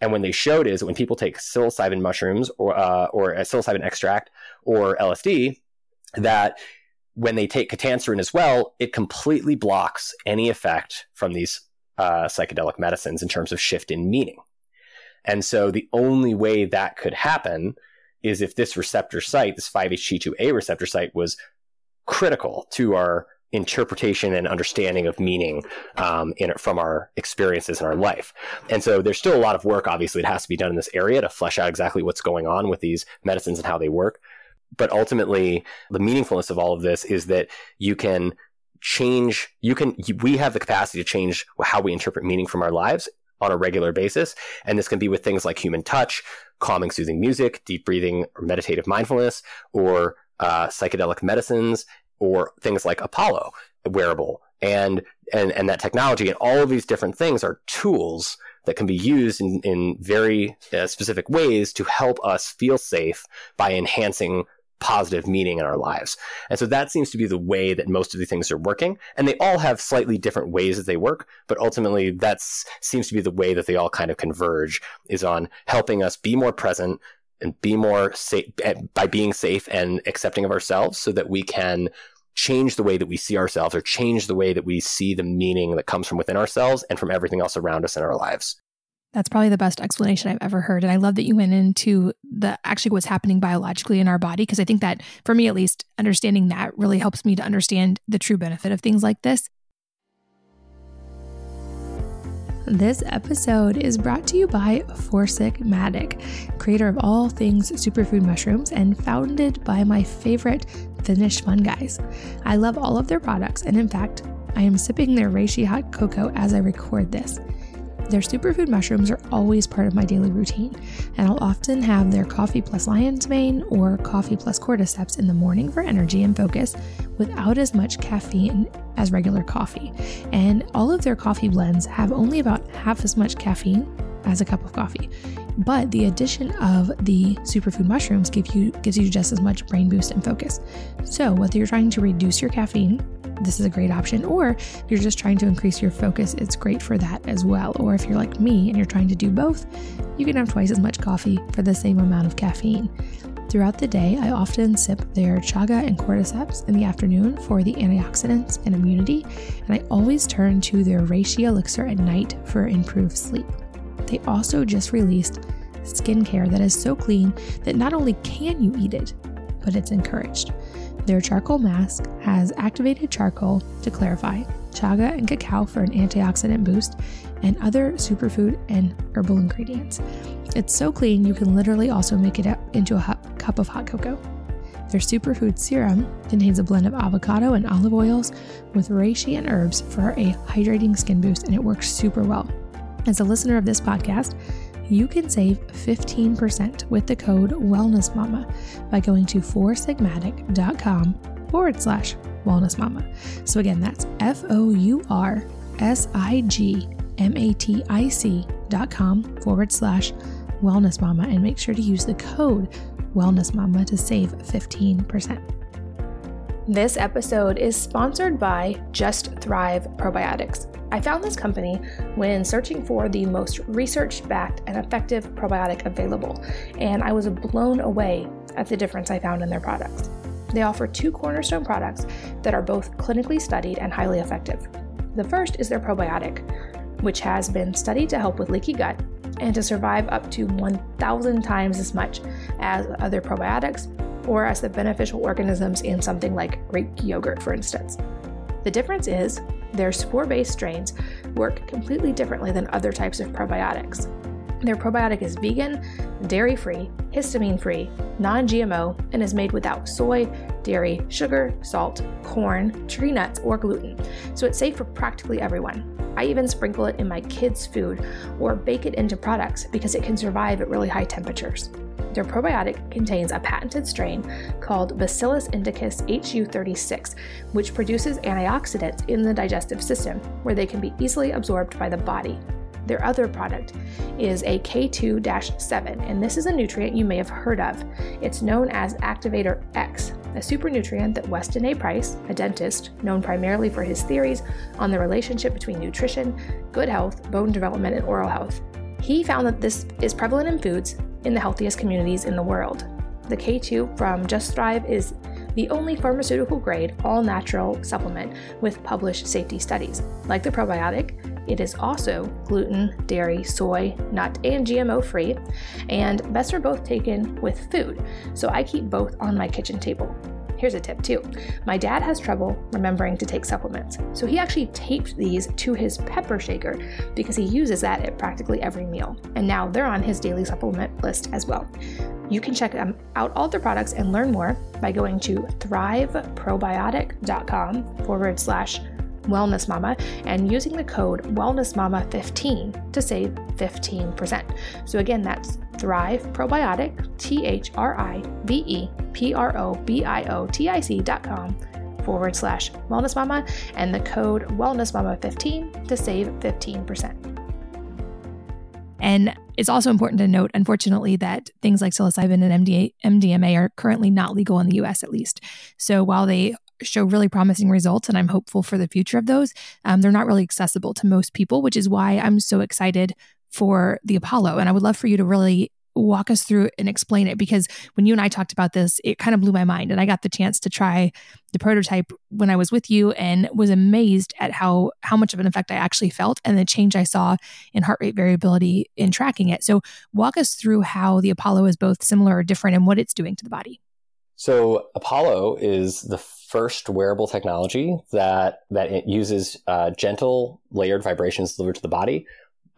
And when they showed is that when people take psilocybin mushrooms or uh, or psilocybin extract or LSD, that when they take ketanserin as well, it completely blocks any effect from these uh, psychedelic medicines in terms of shift in meaning. And so the only way that could happen is if this receptor site, this 5-HT2A receptor site, was critical to our interpretation and understanding of meaning um, in, from our experiences in our life. And so there's still a lot of work, obviously, that has to be done in this area to flesh out exactly what's going on with these medicines and how they work but ultimately the meaningfulness of all of this is that you can change you can we have the capacity to change how we interpret meaning from our lives on a regular basis. And this can be with things like human touch calming soothing music deep breathing or meditative mindfulness or uh, psychedelic medicines or things like apollo wearable and and and that technology and all of these different things are tools that can be used in, in very uh, specific ways to help us feel safe by enhancing positive meaning in our lives. And so that seems to be the way that most of these things are working. And they all have slightly different ways that they work, but ultimately that seems to be the way that they all kind of converge is on helping us be more present and be more safe by being safe and accepting of ourselves so that we can change the way that we see ourselves or change the way that we see the meaning that comes from within ourselves and from everything else around us in our lives. That's probably the best explanation I've ever heard. And I love that you went into the actually what's happening biologically in our body, because I think that for me at least, understanding that really helps me to understand the true benefit of things like this. This episode is brought to you by Four Sigmatic, creator of all things superfood mushrooms and founded by my favorite Finnish fun guys. I love all of their products, and in fact, I am sipping their reishi hot cocoa as I record this. Their superfood mushrooms are always part of my daily routine, and I'll often have their coffee plus lion's mane or coffee plus cordyceps in the morning for energy and focus without as much caffeine as regular coffee. And all of their coffee blends have only about half as much caffeine as a cup of coffee. But the addition of the superfood mushrooms give you gives you just as much brain boost and focus. So whether you're trying to reduce your caffeine this is a great option. Or if you're just trying to increase your focus, it's great for that as well. Or if you're like me and you're trying to do both, you can have twice as much coffee for the same amount of caffeine. Throughout the day, I often sip their chaga and cordyceps in the afternoon for the antioxidants and immunity, and I always turn to their reishi elixir at night for improved sleep. They also just released skincare that is so clean that not only can you eat it, but it's encouraged. Their charcoal mask has activated charcoal to clarify, chaga and cacao for an antioxidant boost, and other superfood and herbal ingredients. It's so clean you can literally also make it into a cup of hot cocoa. Their superfood serum contains a blend of avocado and olive oils with reishi and herbs for a hydrating skin boost, and it works super well. As a listener of this podcast, you can save 15% with the code WellnessMama by going to foursigmatic.com forward slash wellnessmama. So again, that's F O U R S I G M A T I C dot com forward slash wellnessmama and make sure to use the code WellnessMama to save 15%. This episode is sponsored by Just Thrive Probiotics. I found this company when searching for the most research backed and effective probiotic available, and I was blown away at the difference I found in their products. They offer two cornerstone products that are both clinically studied and highly effective. The first is their probiotic, which has been studied to help with leaky gut and to survive up to 1,000 times as much as other probiotics or as the beneficial organisms in something like Greek yogurt, for instance. The difference is their spore based strains work completely differently than other types of probiotics. Their probiotic is vegan, dairy free, histamine free, non GMO, and is made without soy, dairy, sugar, salt, corn, tree nuts, or gluten, so it's safe for practically everyone. I even sprinkle it in my kids' food or bake it into products because it can survive at really high temperatures. Their probiotic contains a patented strain called Bacillus indicus HU36, which produces antioxidants in the digestive system where they can be easily absorbed by the body. Their other product is a K2 7, and this is a nutrient you may have heard of. It's known as Activator X, a super nutrient that Weston A. Price, a dentist known primarily for his theories on the relationship between nutrition, good health, bone development, and oral health, he found that this is prevalent in foods in the healthiest communities in the world. The K2 from Just Thrive is the only pharmaceutical grade, all natural supplement with published safety studies. Like the probiotic, it is also gluten, dairy, soy, nut, and GMO free, and best are both taken with food, so I keep both on my kitchen table. Here's a tip too. My dad has trouble remembering to take supplements, so he actually taped these to his pepper shaker because he uses that at practically every meal. And now they're on his daily supplement list as well. You can check out all their products and learn more by going to thriveprobiotic.com forward slash Wellness Mama and using the code Wellness Mama 15 to save 15%. So again, that's Thrive Probiotic, T H R I V E P R O B I O T I C dot com forward slash Wellness Mama and the code Wellness Mama 15 to save 15%. And it's also important to note, unfortunately, that things like psilocybin and MDA, MDMA are currently not legal in the US, at least. So while they show really promising results, and I'm hopeful for the future of those. Um, they're not really accessible to most people, which is why I'm so excited for the Apollo. And I would love for you to really walk us through and explain it because when you and I talked about this, it kind of blew my mind. And I got the chance to try the prototype when I was with you and was amazed at how how much of an effect I actually felt and the change I saw in heart rate variability in tracking it. So walk us through how the Apollo is both similar or different and what it's doing to the body. So Apollo is the first wearable technology that that uses uh, gentle layered vibrations delivered to the body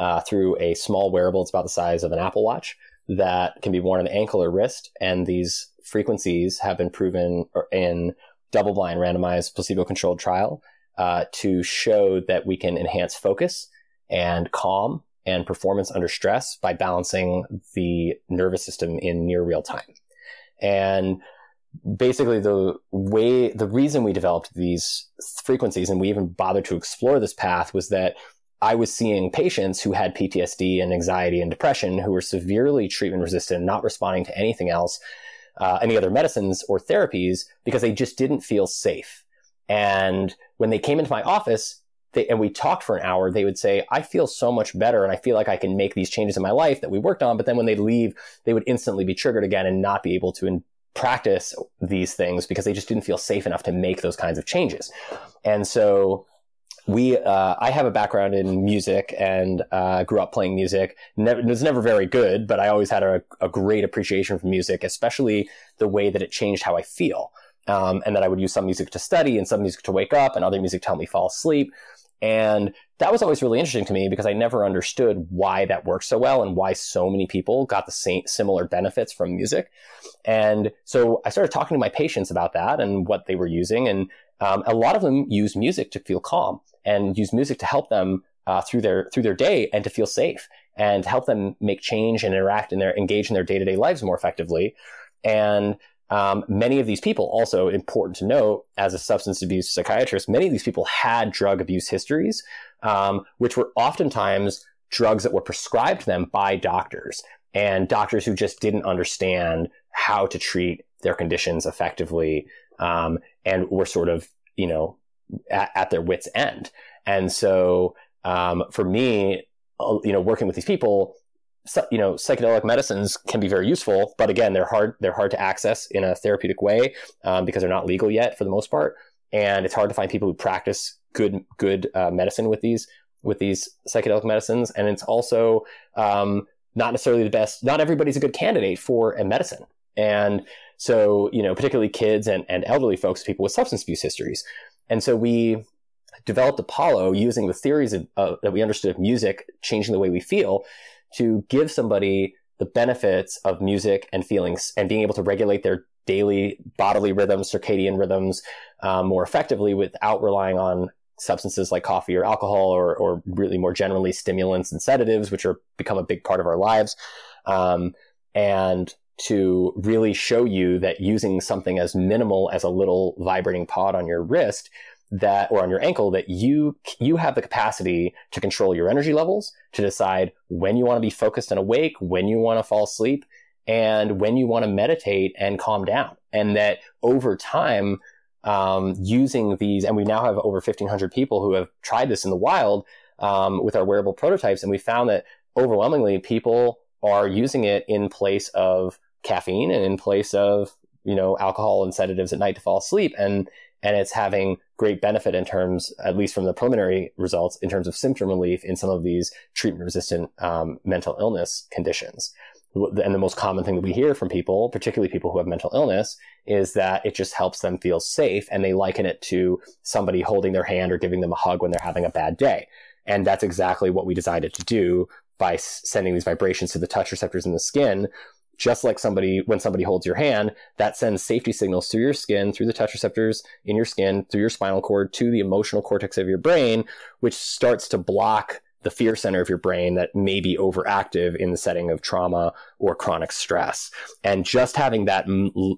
uh, through a small wearable. It's about the size of an Apple Watch that can be worn on the ankle or wrist, and these frequencies have been proven in double-blind, randomized, placebo-controlled trial uh, to show that we can enhance focus and calm and performance under stress by balancing the nervous system in near real time. And basically the way the reason we developed these frequencies and we even bothered to explore this path was that I was seeing patients who had PTSD and anxiety and depression who were severely treatment resistant, not responding to anything else, uh, any other medicines or therapies because they just didn't feel safe. And when they came into my office, they, and we talked for an hour, they would say, I feel so much better and I feel like I can make these changes in my life that we worked on. But then when they leave, they would instantly be triggered again and not be able to in- practice these things because they just didn't feel safe enough to make those kinds of changes. And so we uh, I have a background in music and uh, grew up playing music. Never, it was never very good, but I always had a, a, great appreciation for music, especially the way that it changed how I feel. Um, and that I would use some music to study and some music to wake up and other music to help me fall asleep. And that was always really interesting to me because I never understood why that worked so well and why so many people got the same similar benefits from music. And so I started talking to my patients about that and what they were using. And um, a lot of them use music to feel calm and use music to help them uh, through their through their day and to feel safe and help them make change and interact and their engage in their day to day lives more effectively. And um, many of these people, also important to note, as a substance abuse psychiatrist, many of these people had drug abuse histories, um, which were oftentimes drugs that were prescribed to them by doctors and doctors who just didn't understand how to treat their conditions effectively um, and were sort of, you know, at, at their wits' end. And so, um, for me, uh, you know, working with these people, you know, psychedelic medicines can be very useful, but again, they're hard. They're hard to access in a therapeutic way um, because they're not legal yet for the most part, and it's hard to find people who practice good good uh, medicine with these with these psychedelic medicines. And it's also um, not necessarily the best. Not everybody's a good candidate for a medicine, and so you know, particularly kids and, and elderly folks, people with substance abuse histories. And so we developed Apollo using the theories of, uh, that we understood of music changing the way we feel to give somebody the benefits of music and feelings and being able to regulate their daily bodily rhythms, circadian rhythms um, more effectively without relying on substances like coffee or alcohol or, or really more generally stimulants and sedatives, which are become a big part of our lives. Um, and to really show you that using something as minimal as a little vibrating pod on your wrist that or on your ankle that you you have the capacity to control your energy levels to decide when you want to be focused and awake when you want to fall asleep and when you want to meditate and calm down. And that over time um, using these and we now have over 1500 people who have tried this in the wild um, with our wearable prototypes and we found that overwhelmingly people are using it in place of caffeine and in place of you know alcohol and sedatives at night to fall asleep. And and it's having great benefit in terms at least from the preliminary results in terms of symptom relief in some of these treatment resistant um, mental illness conditions. And the most common thing that we hear from people particularly people who have mental illness is that it just helps them feel safe and they liken it to somebody holding their hand or giving them a hug when they're having a bad day. And that's exactly what we decided to do by sending these vibrations to the touch receptors in the skin just like somebody when somebody holds your hand that sends safety signals through your skin through the touch receptors in your skin through your spinal cord to the emotional cortex of your brain which starts to block the fear center of your brain that may be overactive in the setting of trauma or chronic stress and just having that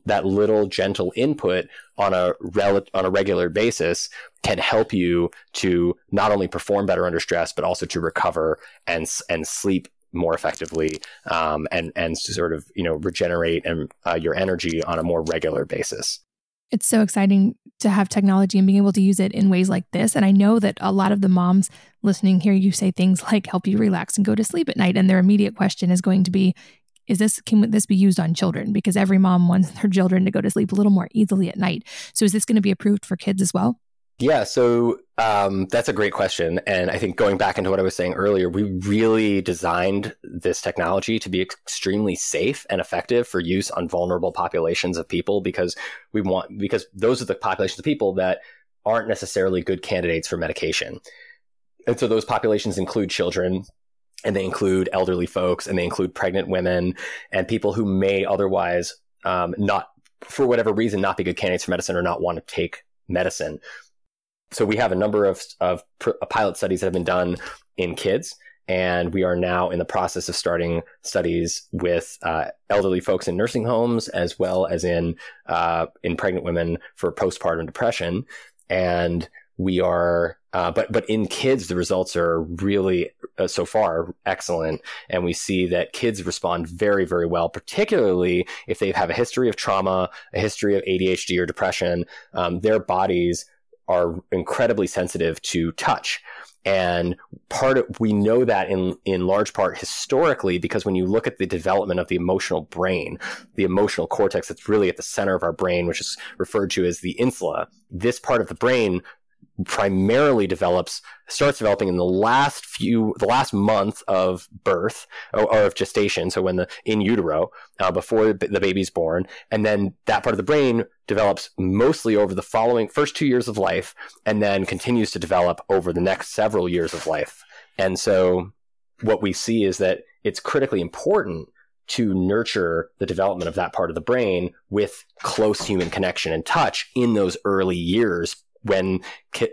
that little gentle input on a rel- on a regular basis can help you to not only perform better under stress but also to recover and and sleep more effectively um, and and sort of you know regenerate and uh, your energy on a more regular basis. It's so exciting to have technology and being able to use it in ways like this. And I know that a lot of the moms listening hear you say things like help you relax and go to sleep at night. And their immediate question is going to be, is this can this be used on children? Because every mom wants their children to go to sleep a little more easily at night. So is this going to be approved for kids as well? Yeah, so um, that's a great question. And I think going back into what I was saying earlier, we really designed this technology to be extremely safe and effective for use on vulnerable populations of people because we want, because those are the populations of people that aren't necessarily good candidates for medication. And so those populations include children, and they include elderly folks, and they include pregnant women, and people who may otherwise um, not, for whatever reason, not be good candidates for medicine or not want to take medicine so we have a number of, of pr- pilot studies that have been done in kids and we are now in the process of starting studies with uh, elderly folks in nursing homes as well as in uh, in pregnant women for postpartum depression. And we are uh, but but in kids the results are really uh, so far excellent. And we see that kids respond very very well particularly if they have a history of trauma a history of adhd or depression. Um, their bodies are incredibly sensitive to touch. And part of, we know that in, in large part historically, because when you look at the development of the emotional brain, the emotional cortex that's really at the center of our brain, which is referred to as the insula, this part of the brain primarily develops starts developing in the last few the last month of birth or, or of gestation so when the in utero uh, before the baby's born. And then that part of the brain develops mostly over the following first two years of life and then continues to develop over the next several years of life. And so what we see is that it's critically important to nurture the development of that part of the brain with close human connection and touch in those early years when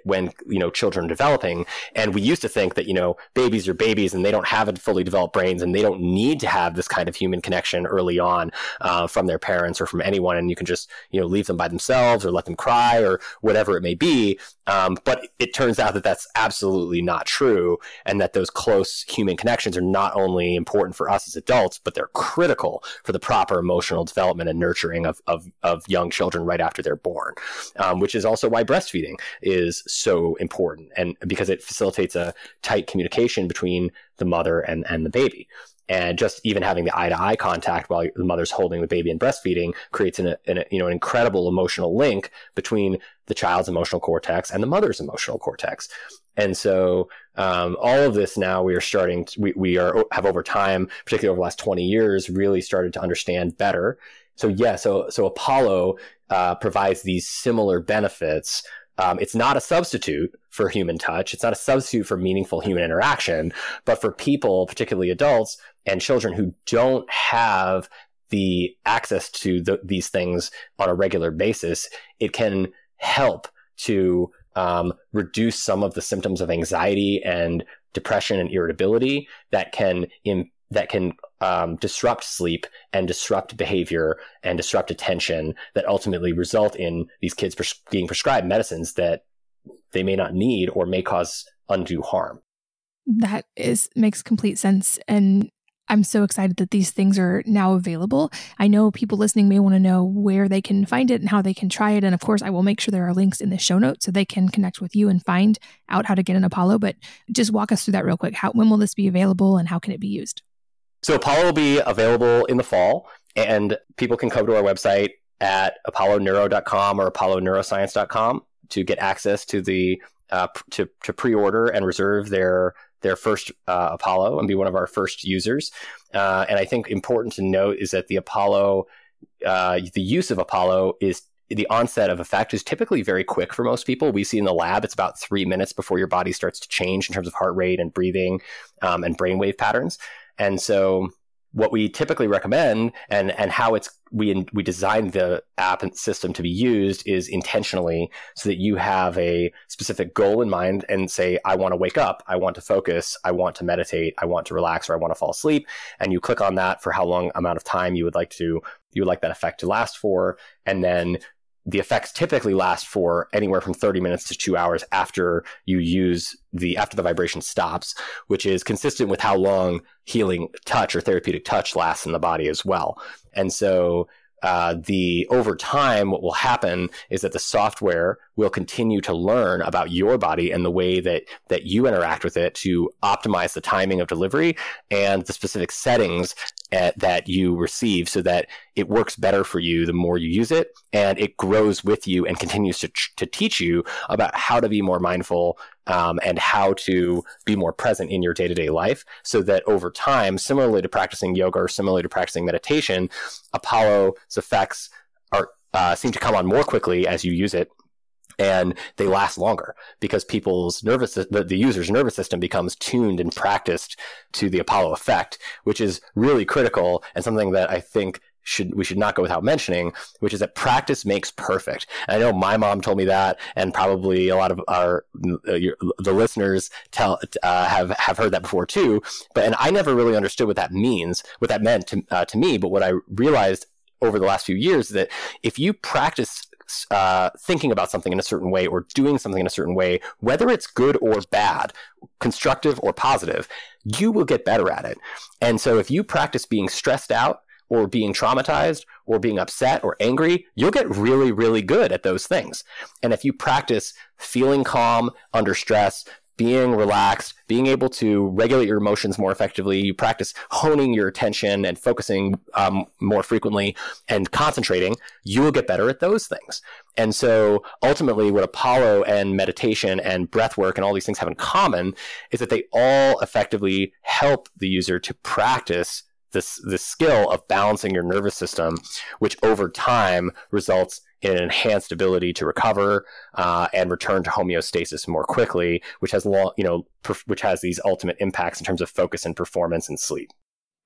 when you know children are developing. And we used to think that you know babies are babies and they don't have fully developed brains and they don't need to have this kind of human connection early on uh, from their parents or from anyone. And you can just you know leave them by themselves or let them cry or whatever it may be. Um, but it turns out that that's absolutely not true and that those close human connections are not only important for us as adults but they're critical for the proper emotional development and nurturing of, of, of young children right after they're born um, which is also why breastfeeding is is so important and because it facilitates a tight communication between the mother and, and the baby. And just even having the eye to eye contact while the mother's holding the baby and breastfeeding creates an, an, you know, an incredible emotional link between the child's emotional cortex and the mother's emotional cortex. And so, um, all of this now we are starting, to, we, we are, have over time, particularly over the last 20 years, really started to understand better. So yeah, so, so Apollo, uh, provides these similar benefits um, it's not a substitute for human touch. It's not a substitute for meaningful human interaction. But for people, particularly adults and children who don't have the access to the, these things on a regular basis, it can help to um, reduce some of the symptoms of anxiety and depression and irritability that can Im- that can um, disrupt sleep and disrupt behavior and disrupt attention that ultimately result in these kids pres- being prescribed medicines that they may not need or may cause undue harm. That is makes complete sense and I'm so excited that these things are now available. I know people listening may want to know where they can find it and how they can try it. And of course, I will make sure there are links in the show notes so they can connect with you and find out how to get an Apollo. But just walk us through that real quick. How, when will this be available and how can it be used? So Apollo will be available in the fall, and people can come to our website at apolloneuro.com or apolloneuroscience.com to get access to the uh, to to pre-order and reserve their their first uh, Apollo and be one of our first users. Uh, and I think important to note is that the Apollo, uh, the use of Apollo is the onset of effect is typically very quick for most people. We see in the lab it's about three minutes before your body starts to change in terms of heart rate and breathing um, and brainwave patterns. And so what we typically recommend and and how it's we we designed the app and system to be used is intentionally so that you have a specific goal in mind and say I want to wake up, I want to focus, I want to meditate, I want to relax or I want to fall asleep. And you click on that for how long amount of time you would like to you would like that effect to last for. And then the effects typically last for anywhere from 30 minutes to two hours after you use the after the vibration stops which is consistent with how long healing touch or therapeutic touch lasts in the body as well. And so uh, the over time, what will happen is that the software will continue to learn about your body and the way that that you interact with it to optimize the timing of delivery and the specific settings at, that you receive, so that it works better for you the more you use it, and it grows with you and continues to to teach you about how to be more mindful um, and how to be more present in your day to day life so that over time, similarly to practicing yoga or similarly to practicing meditation, Apollo's effects are, uh, seem to come on more quickly as you use it and they last longer because people's nervous the, the, user's nervous system becomes tuned and practiced to the apollo effect which is really critical and something that i think should we should not go without mentioning, which is that practice makes perfect. And I know my mom told me that, and probably a lot of our uh, your, the listeners tell uh, have have heard that before too. But and I never really understood what that means, what that meant to uh, to me. But what I realized over the last few years is that if you practice uh, thinking about something in a certain way or doing something in a certain way, whether it's good or bad, constructive or positive, you will get better at it. And so if you practice being stressed out or being traumatized or being upset or angry, you'll get really, really good at those things. And if you practice feeling calm under stress, being relaxed, being able to regulate your emotions more effectively. You practice honing your attention and focusing um, more frequently and concentrating, you will get better at those things. And so ultimately, what Apollo and meditation and breath work and all these things have in common is that they all effectively help the user to practice this, this skill of balancing your nervous system, which over time results in an enhanced ability to recover uh, and return to homeostasis more quickly, which has long, you know, perf- which has these ultimate impacts in terms of focus and performance and sleep.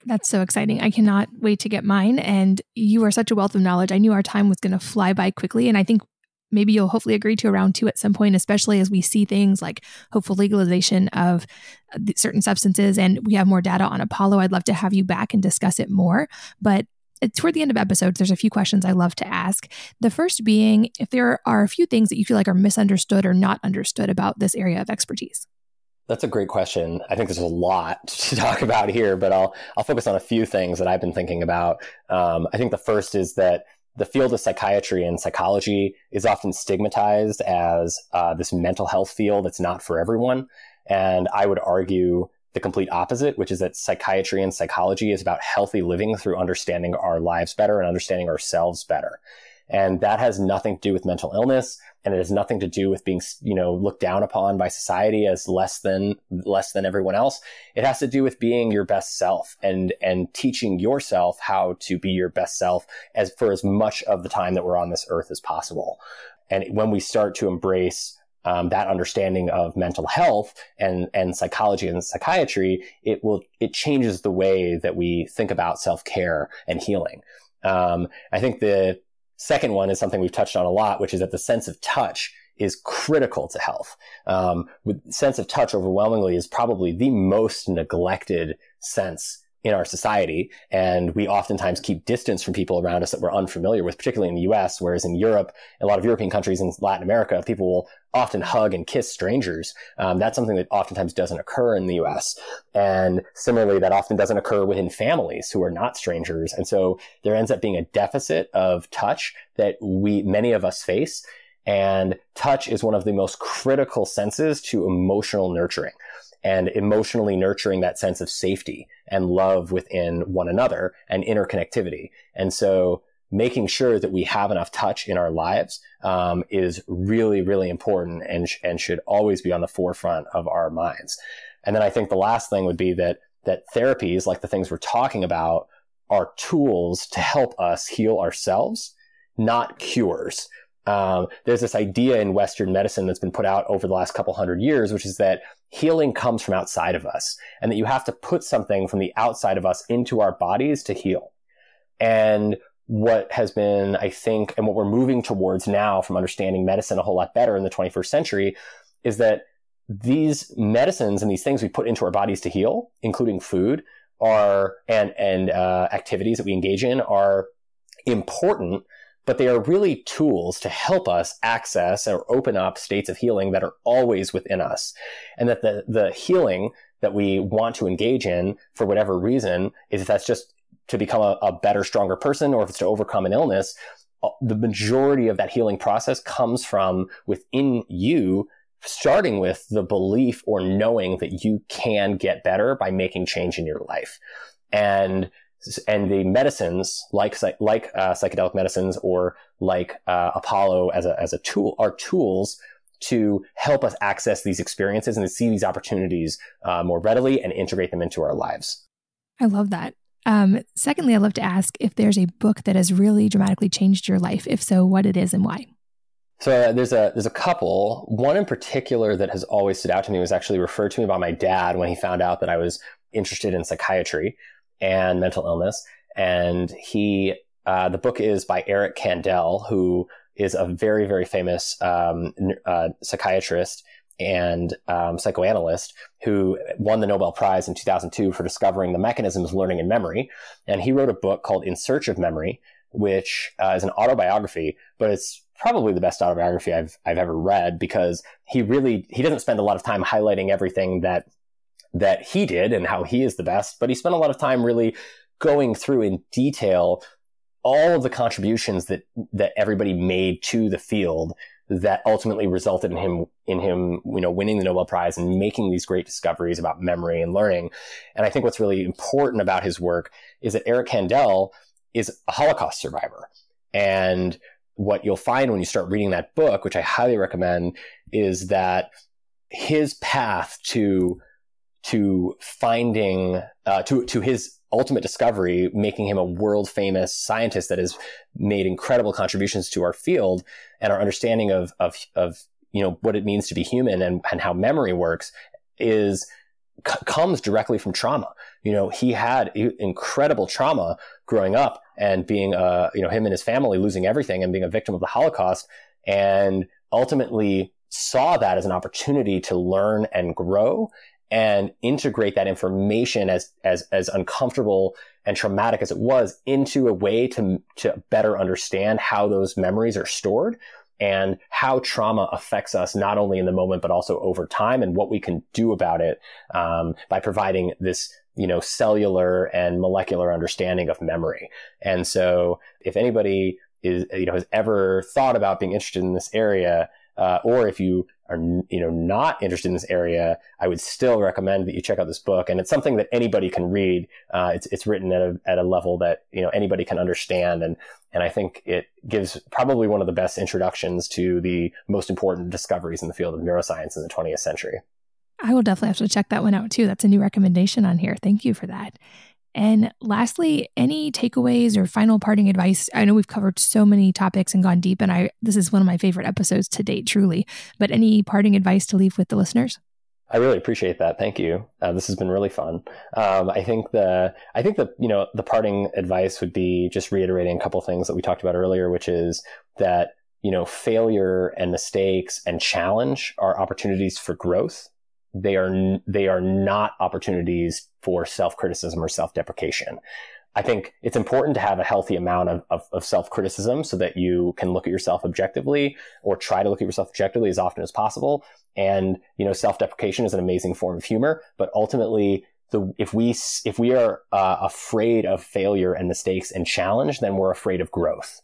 That's so exciting. I cannot wait to get mine. And you are such a wealth of knowledge. I knew our time was going to fly by quickly. And I think maybe you'll hopefully agree to a round two at some point, especially as we see things like hopeful legalization of uh, certain substances and we have more data on Apollo. I'd love to have you back and discuss it more. But toward the end of episodes, there's a few questions I love to ask. The first being if there are a few things that you feel like are misunderstood or not understood about this area of expertise. That's a great question. I think there's a lot to talk about here, but I'll I'll focus on a few things that I've been thinking about. Um, I think the first is that the field of psychiatry and psychology is often stigmatized as uh, this mental health field that's not for everyone, and I would argue the complete opposite, which is that psychiatry and psychology is about healthy living through understanding our lives better and understanding ourselves better. And that has nothing to do with mental illness and it has nothing to do with being, you know, looked down upon by society as less than, less than everyone else. It has to do with being your best self and, and teaching yourself how to be your best self as for as much of the time that we're on this earth as possible. And when we start to embrace um, that understanding of mental health and and psychology and psychiatry, it will it changes the way that we think about self care and healing. Um, I think the second one is something we've touched on a lot, which is that the sense of touch is critical to health. Um, with sense of touch overwhelmingly is probably the most neglected sense in our society. And we oftentimes keep distance from people around us that we're unfamiliar with, particularly in the US, whereas in Europe, a lot of European countries and Latin America, people will often hug and kiss strangers. Um, that's something that oftentimes doesn't occur in the US. And similarly, that often doesn't occur within families who are not strangers. And so there ends up being a deficit of touch that we, many of us face. And touch is one of the most critical senses to emotional nurturing and emotionally nurturing that sense of safety and love within one another and interconnectivity. And so making sure that we have enough touch in our lives um, is really, really important and, sh- and should always be on the forefront of our minds. And then I think the last thing would be that that therapies, like the things we're talking about, are tools to help us heal ourselves, not cures. Um, there's this idea in Western medicine that's been put out over the last couple hundred years, which is that healing comes from outside of us and that you have to put something from the outside of us into our bodies to heal. And what has been, I think, and what we're moving towards now from understanding medicine a whole lot better in the 21st century is that these medicines and these things we put into our bodies to heal, including food, are and and uh, activities that we engage in are important but they are really tools to help us access or open up states of healing that are always within us. And that the, the healing that we want to engage in for whatever reason, is if that's just to become a, a better, stronger person or if it's to overcome an illness, uh, the majority of that healing process comes from within you starting with the belief or knowing that you can get better by making change in your life. And and the medicines like like uh, psychedelic medicines or like uh, Apollo as a as a tool are tools to help us access these experiences and to see these opportunities uh, more readily and integrate them into our lives. I love that. Um, secondly, I'd love to ask if there's a book that has really dramatically changed your life. If so, what it is and why. So uh, there's a there's a couple. One in particular that has always stood out to me was actually referred to me by my dad when he found out that I was interested in psychiatry and mental illness. And he, uh, the book is by Eric Kandel, who is a very, very famous um, uh, psychiatrist and um, psychoanalyst who won the Nobel Prize in 2002 for discovering the mechanisms of learning and memory. And he wrote a book called In Search of Memory, which uh, is an autobiography, but it's probably the best autobiography I've I've ever read because he really he doesn't spend a lot of time highlighting everything that that he did and how he is the best, but he spent a lot of time really going through in detail all of the contributions that that everybody made to the field that ultimately resulted in him in him you know winning the Nobel Prize and making these great discoveries about memory and learning. And I think what's really important about his work is that Eric Kandel is a Holocaust survivor. And what you'll find when you start reading that book, which I highly recommend, is that his path to to finding uh, to to his ultimate discovery, making him a world famous scientist that has made incredible contributions to our field and our understanding of, of, of, you know, what it means to be human and, and how memory works is c- comes directly from trauma. You know, he had incredible trauma growing up and being, uh, you know, him and his family losing everything and being a victim of the Holocaust and ultimately saw that as an opportunity to learn and grow and integrate that information as as as uncomfortable and traumatic as it was into a way to to better understand how those memories are stored and how trauma affects us not only in the moment but also over time and what we can do about it um, by providing this you know cellular and molecular understanding of memory. And so if anybody is you know has ever thought about being interested in this area uh, or if you are you know not interested in this area, I would still recommend that you check out this book. And it's something that anybody can read. Uh, it's it's written at a at a level that you know anybody can understand, and and I think it gives probably one of the best introductions to the most important discoveries in the field of neuroscience in the 20th century. I will definitely have to check that one out too. That's a new recommendation on here. Thank you for that. And lastly, any takeaways or final parting advice? I know we've covered so many topics and gone deep, and I this is one of my favorite episodes to date, truly. But any parting advice to leave with the listeners? I really appreciate that. Thank you. Uh, this has been really fun. Um, I think the I think the you know the parting advice would be just reiterating a couple things that we talked about earlier, which is that you know failure and mistakes and challenge are opportunities for growth they are they are not opportunities for self criticism or self deprecation. I think it's important to have a healthy amount of, of, of self criticism so that you can look at yourself objectively or try to look at yourself objectively as often as possible. And, you know, self deprecation is an amazing form of humor, but ultimately, the, if we, if we are uh, afraid of failure and mistakes and challenge, then we're afraid of growth.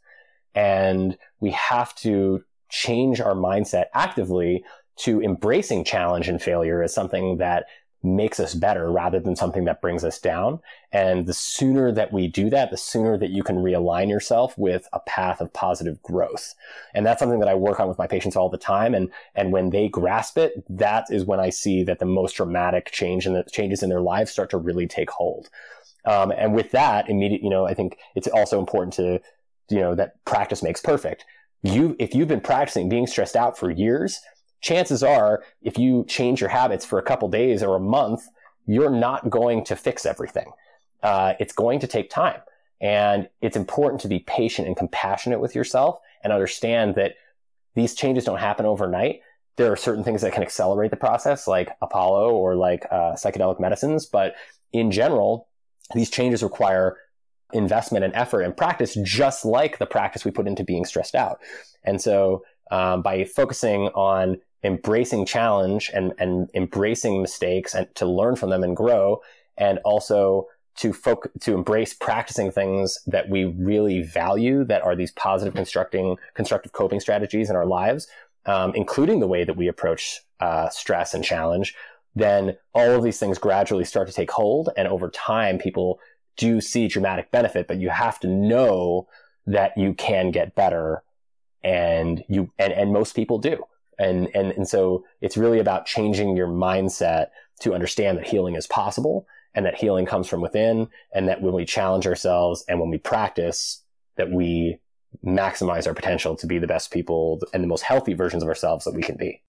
And we have to change our mindset actively to embracing challenge and failure as something that makes us better rather than something that brings us down. And the sooner that we do that, the sooner that you can realign yourself with a path of positive growth. And that's something that I work on with my patients all the time. And, and when they grasp it, that is when I see that the most dramatic change and the changes in their lives start to really take hold. Um, and with that immediate, you know, I think it's also important to, you know, that practice makes perfect. You, if you've been practicing being stressed out for years, chances are if you change your habits for a couple days or a month, you're not going to fix everything. Uh, it's going to take time. And it's important to be patient and compassionate with yourself and understand that these changes don't happen overnight. There are certain things that can accelerate the process, like Apollo or like uh, psychedelic medicines. But in general, these changes require investment and effort and practice, just like the practice we put into being stressed out. And so, um, by focusing on embracing challenge and, and embracing mistakes and to learn from them and grow and also to folk to embrace practicing things that we really value that are these positive constructing constructive coping strategies in our lives um, including the way that we approach uh, stress and challenge then all of these things gradually start to take hold and over time people do see dramatic benefit but you have to know that you can get better and you and, and most people do and, and, and so it's really about changing your mindset to understand that healing is possible and that healing comes from within and that when we challenge ourselves and when we practice that we maximize our potential to be the best people and the most healthy versions of ourselves that we can be.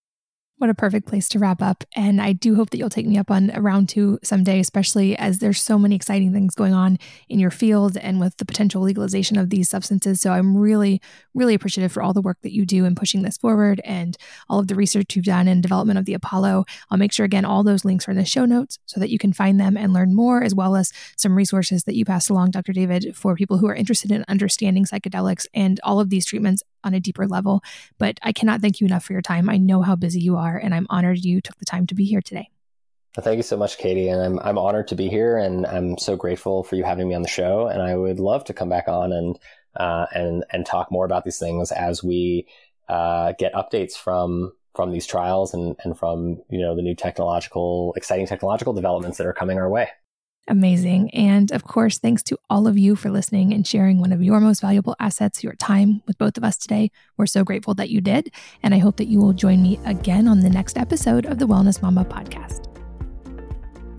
What a perfect place to wrap up. And I do hope that you'll take me up on a round two someday, especially as there's so many exciting things going on in your field and with the potential legalization of these substances. So I'm really, really appreciative for all the work that you do in pushing this forward and all of the research you've done and development of the Apollo. I'll make sure, again, all those links are in the show notes so that you can find them and learn more, as well as some resources that you passed along, Dr. David, for people who are interested in understanding psychedelics and all of these treatments on a deeper level. But I cannot thank you enough for your time. I know how busy you are, and I'm honored you took the time to be here today. Thank you so much, Katie. And I'm, I'm honored to be here and I'm so grateful for you having me on the show. And I would love to come back on and, uh, and, and talk more about these things as we, uh, get updates from, from these trials and, and from, you know, the new technological, exciting technological developments that are coming our way. Amazing. And of course, thanks to all of you for listening and sharing one of your most valuable assets, your time, with both of us today. We're so grateful that you did. And I hope that you will join me again on the next episode of the Wellness Mama podcast.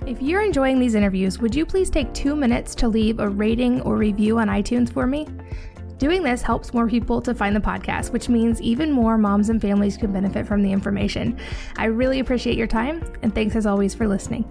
If you're enjoying these interviews, would you please take two minutes to leave a rating or review on iTunes for me? Doing this helps more people to find the podcast, which means even more moms and families can benefit from the information. I really appreciate your time, and thanks as always for listening.